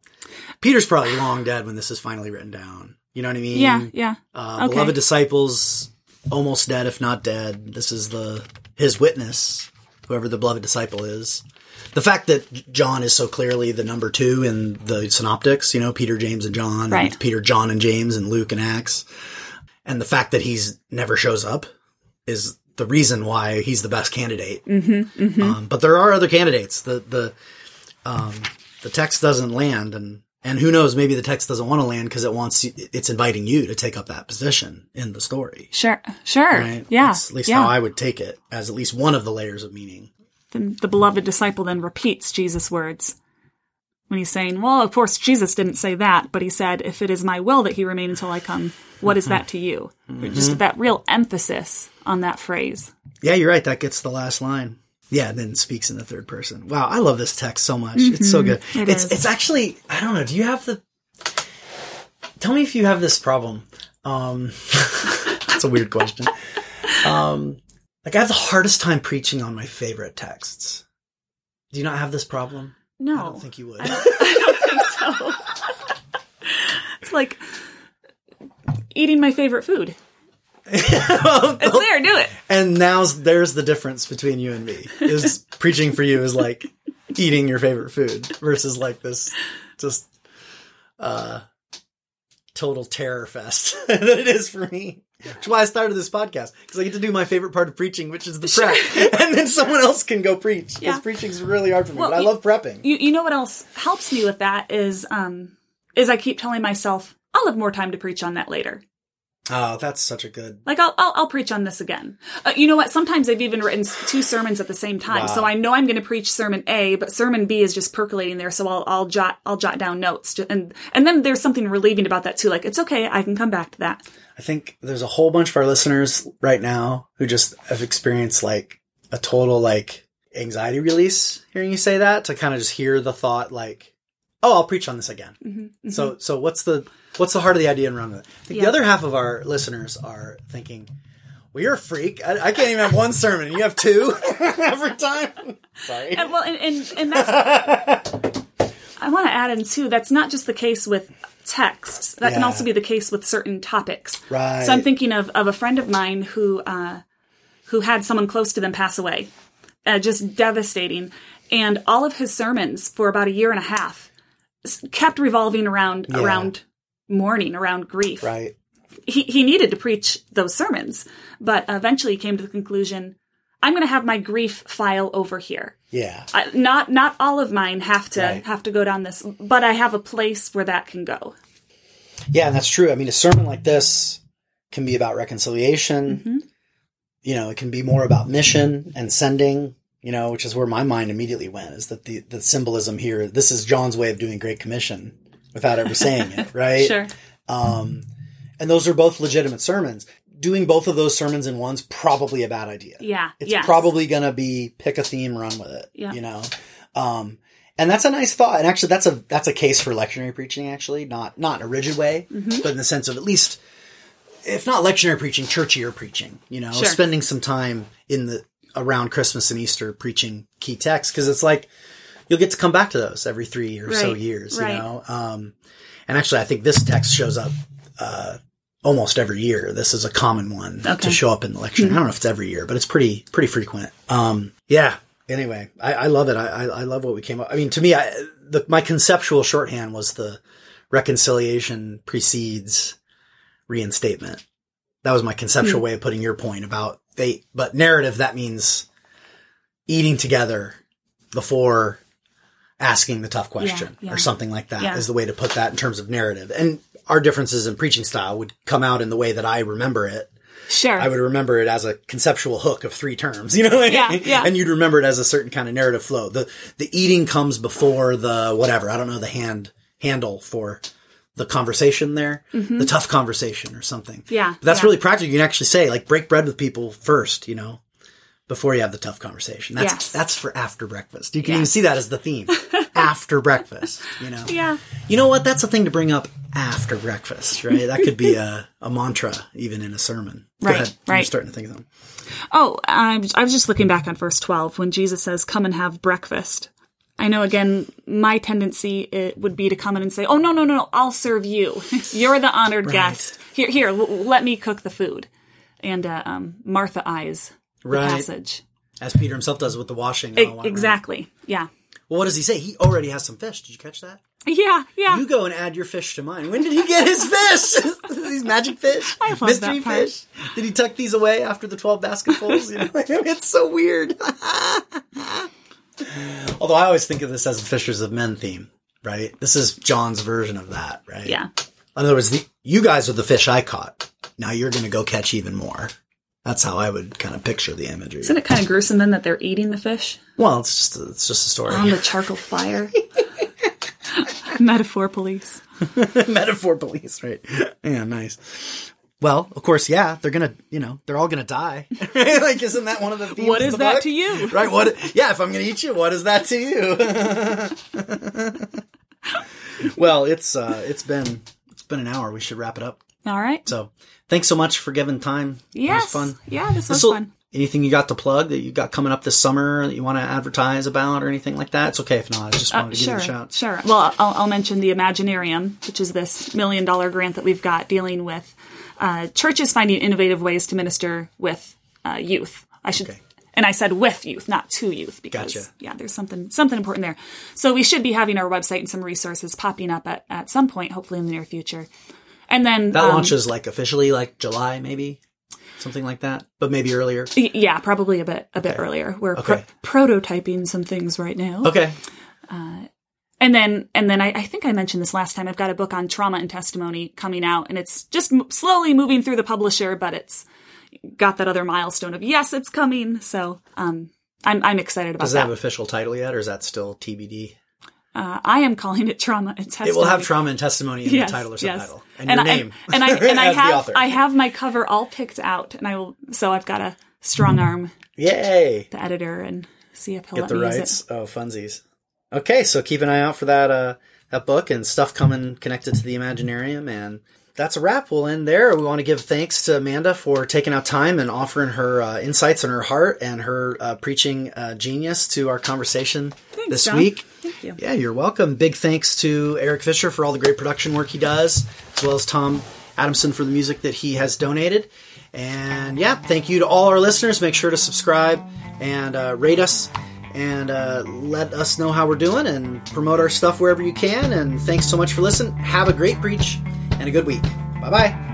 Peter's probably long dead when this is finally written down. You know what I mean? Yeah, yeah. Uh, Okay. Beloved disciples, almost dead, if not dead. This is the his witness, whoever the beloved disciple is. The fact that John is so clearly the number two in the synoptics, you know, Peter, James, and John, Right. and Peter, John, and James, and Luke and Acts, and the fact that he's never shows up is the reason why he's the best candidate. Mm-hmm, Um, but there are other candidates. The the um, the text doesn't land, and and who knows? Maybe the text doesn't want to land because it wants it's inviting you to take up that position in the story. Sure, sure. Right? Yeah, That's at least yeah. how I would take it as at least one of the layers of meaning. then the beloved disciple then repeats Jesus' words when he's saying, Well, of course, Jesus didn't say that, but he said, If it is my will that he remain until I come, what is that to you? Just that real emphasis on that phrase. Yeah, you're right. That gets the last line. Yeah, and then speaks in the third person. Wow, I love this text so much. It's so good. Mm-hmm. It it's is. it's actually I don't know. Do you have the? Tell me if you have this problem. Um, that's a weird question. Um, like I have the hardest time preaching on my favorite texts. Do you not have this problem? No. I don't think you would. I don't think so. it's like eating my favorite food. It's there, do it. and now there's the difference between you and me. Is preaching for you is like eating your favorite food versus like this just uh total terror fest that it is for me. Which is why I started this podcast because I get to do my favorite part of preaching, which is the prep, and then someone else can go preach because Yeah. is really hard for me. Well, but I you- love prepping. You you know what else helps me with that is um is I keep telling myself I'll have more time to preach on that later. Oh, that's such a good. Like I'll I'll, I'll preach on this again. Uh, you know what? Sometimes I've even written two sermons at the same time, so I know I'm going to preach sermon A, but sermon B is just percolating there. So I'll I'll jot I'll jot down notes, Ju- and and then there's something relieving about that too. Like it's okay, I can come back to that. I think there's a whole bunch of our listeners right now who just have experienced like a total like anxiety release hearing you say that to kind of just hear the thought like, oh, I'll preach on this again. Mm-hmm. So, so what's the what's the heart of the idea and run with it? I think Yeah. The other half of our listeners are thinking, well, you're a freak. I, I can't even have one sermon. and You have two every time. Sorry. And well, and and, and that's I want to add in too. That's not just the case with texts. That can also be the case with certain topics. Right. So I'm thinking of of a friend of mine who uh, who had someone close to them pass away, uh, just devastating, and all of his sermons for about a year and a half kept revolving around Yeah. around mourning, around grief. Right. He he needed to preach those sermons, but eventually he came to the conclusion. I'm going to have my grief file over here. Yeah. I, not not all of mine have to Right. have to go down this, but I have a place where that can go. Yeah, and that's true. I mean, a sermon like this can be about reconciliation. Mm-hmm. You know, it can be more about mission and sending. You know, which is where my mind immediately went. Is that the the symbolism here? This is John's way of doing Great Commission without ever saying it, right? Sure. Um, and those are both legitimate sermons. Doing both of those sermons in one's probably a bad idea. Yeah. It's yes. probably going to be pick a theme, run with it. Yeah. You know, um, and that's a nice thought. And actually, that's a that's a case for lectionary preaching. Actually, not not in a rigid way, Mm-hmm. but in the sense of at least, if not lectionary preaching, church year preaching. You know, Sure. spending some time in the around Christmas and Easter preaching key texts because it's like you'll get to come back to those every three or so years. Right. You know, um, and actually, I think this text shows up. Uh, almost every year. This is a common one Okay. to show up in the lecture. I don't know if it's every year, but it's pretty pretty frequent. Um, yeah. Anyway, I, I love it. I, I I love what we came up. I mean, to me, I, the, my conceptual shorthand was the reconciliation precedes reinstatement. That was my conceptual way of putting your point about fate. But narrative, that means eating together before asking the tough question yeah. or something like that is Yeah. the way to put that in terms of narrative. And our differences in preaching style would come out in the way that I remember it. Sure. I would remember it as a conceptual hook of three terms, you know? Yeah, yeah. And you'd remember it as a certain kind of narrative flow. The the eating comes before the whatever. I don't know the hand handle for the conversation there, the tough conversation or something. Mm-hmm. Yeah, But that's yeah. really practical. You can actually say like break bread with people first, you know, before you have the tough conversation. That's Yes. that's for after breakfast. You can even see that as the theme. after breakfast, you know. yeah. You know what? That's a thing to bring up after breakfast, right? That could be a, a mantra even in a sermon. Go Right. I'm right. starting to think of them. Oh, I was just looking back on verse 12 when Jesus says, Come and have breakfast. I know, again, my tendency it would be to come in and say, Oh, no, no, no, no, I'll serve you. You're the honored guest. Here, here, l- let me cook the food. And uh, um, Martha eyes the Right. passage. As Peter himself does with the washing. Right? exactly. Yeah. Well, what does he say? He already has some fish. Did you catch that? Yeah, yeah. You go and add your fish to mine. When did he get his fish? these magic fish? I love Mystery that part. fish? Did he tuck these away after the 12 basketfuls? You know, it's so weird. Although I always think of this as a Fishers of Men theme, right? This is John's version of that, right? yeah. In other words, the, you guys are the fish I caught. Now you're going to go catch even more. That's how I would kind of picture the imagery. Isn't it kind of gruesome then that they're eating the fish Well, it's just a, it's just a story. on the charcoal fire? Metaphor police. Metaphor police, right? Yeah, nice. Well, of course, yeah, they're gonna, you know, they're all gonna die. like, isn't that one of the themes What is the that book? to you? Right? What? Yeah, if I'm gonna eat you, what is that to you? well, it's uh, it's been it's been an hour. We should wrap it up. All right. So, thanks so much for giving time. Yes. it was fun. Yeah, this was This'll- fun. anything you got to plug that you got coming up this summer that you want to advertise about or anything like that? It's okay if not. I just wanted to sure, give you a shout. sure. Well, I'll, I'll mention the Imaginarium, which is this million dollar grant that we've got dealing with uh, churches finding innovative ways to minister with uh, youth. I should, Okay. and I said with youth, not to youth, because Gotcha. yeah, there's something something important there. So we should be having our website and some resources popping up at, at some point, hopefully in the near future. And then That um, launches like officially like July, maybe something like that, but maybe earlier. yeah, probably a bit a bit earlier. We're pro- prototyping some things right now. Okay. And then, and then I, I think I mentioned this last time. I've got a book on trauma and testimony coming out, and it's just m- slowly moving through the publisher, but it's got that other milestone of yes, it's coming. So, um, I'm I'm excited about that. Does that that. have official title yet, or is that still TBD? Uh, I am calling it trauma and testimony. It will have trauma and testimony in Yes, the title or yes. subtitle, and, your I, name, and I and I have. I have my cover all picked out, and I will. So I've got a strong arm Yay! the editor and see if he'll Get the rights. Oh, funsies. Okay, so keep an eye out for that uh, that book and stuff coming connected to the Imaginarium. And that's a wrap. We'll end there. We want to give thanks to Amanda for taking out time and offering her uh, insights and her heart and her uh, preaching uh, genius to our conversation Thanks, this John. week. Thank you. Yeah, you're welcome. Big thanks to Eric Fisher for all the great production work he does, as well as Tom Adamson for the music that he has donated. And yeah, thank you to all our listeners. Make sure to subscribe and uh, rate us and uh, let us know how we're doing and promote our stuff wherever you can. And thanks so much for listening. Have a great preach and a good week. Bye bye.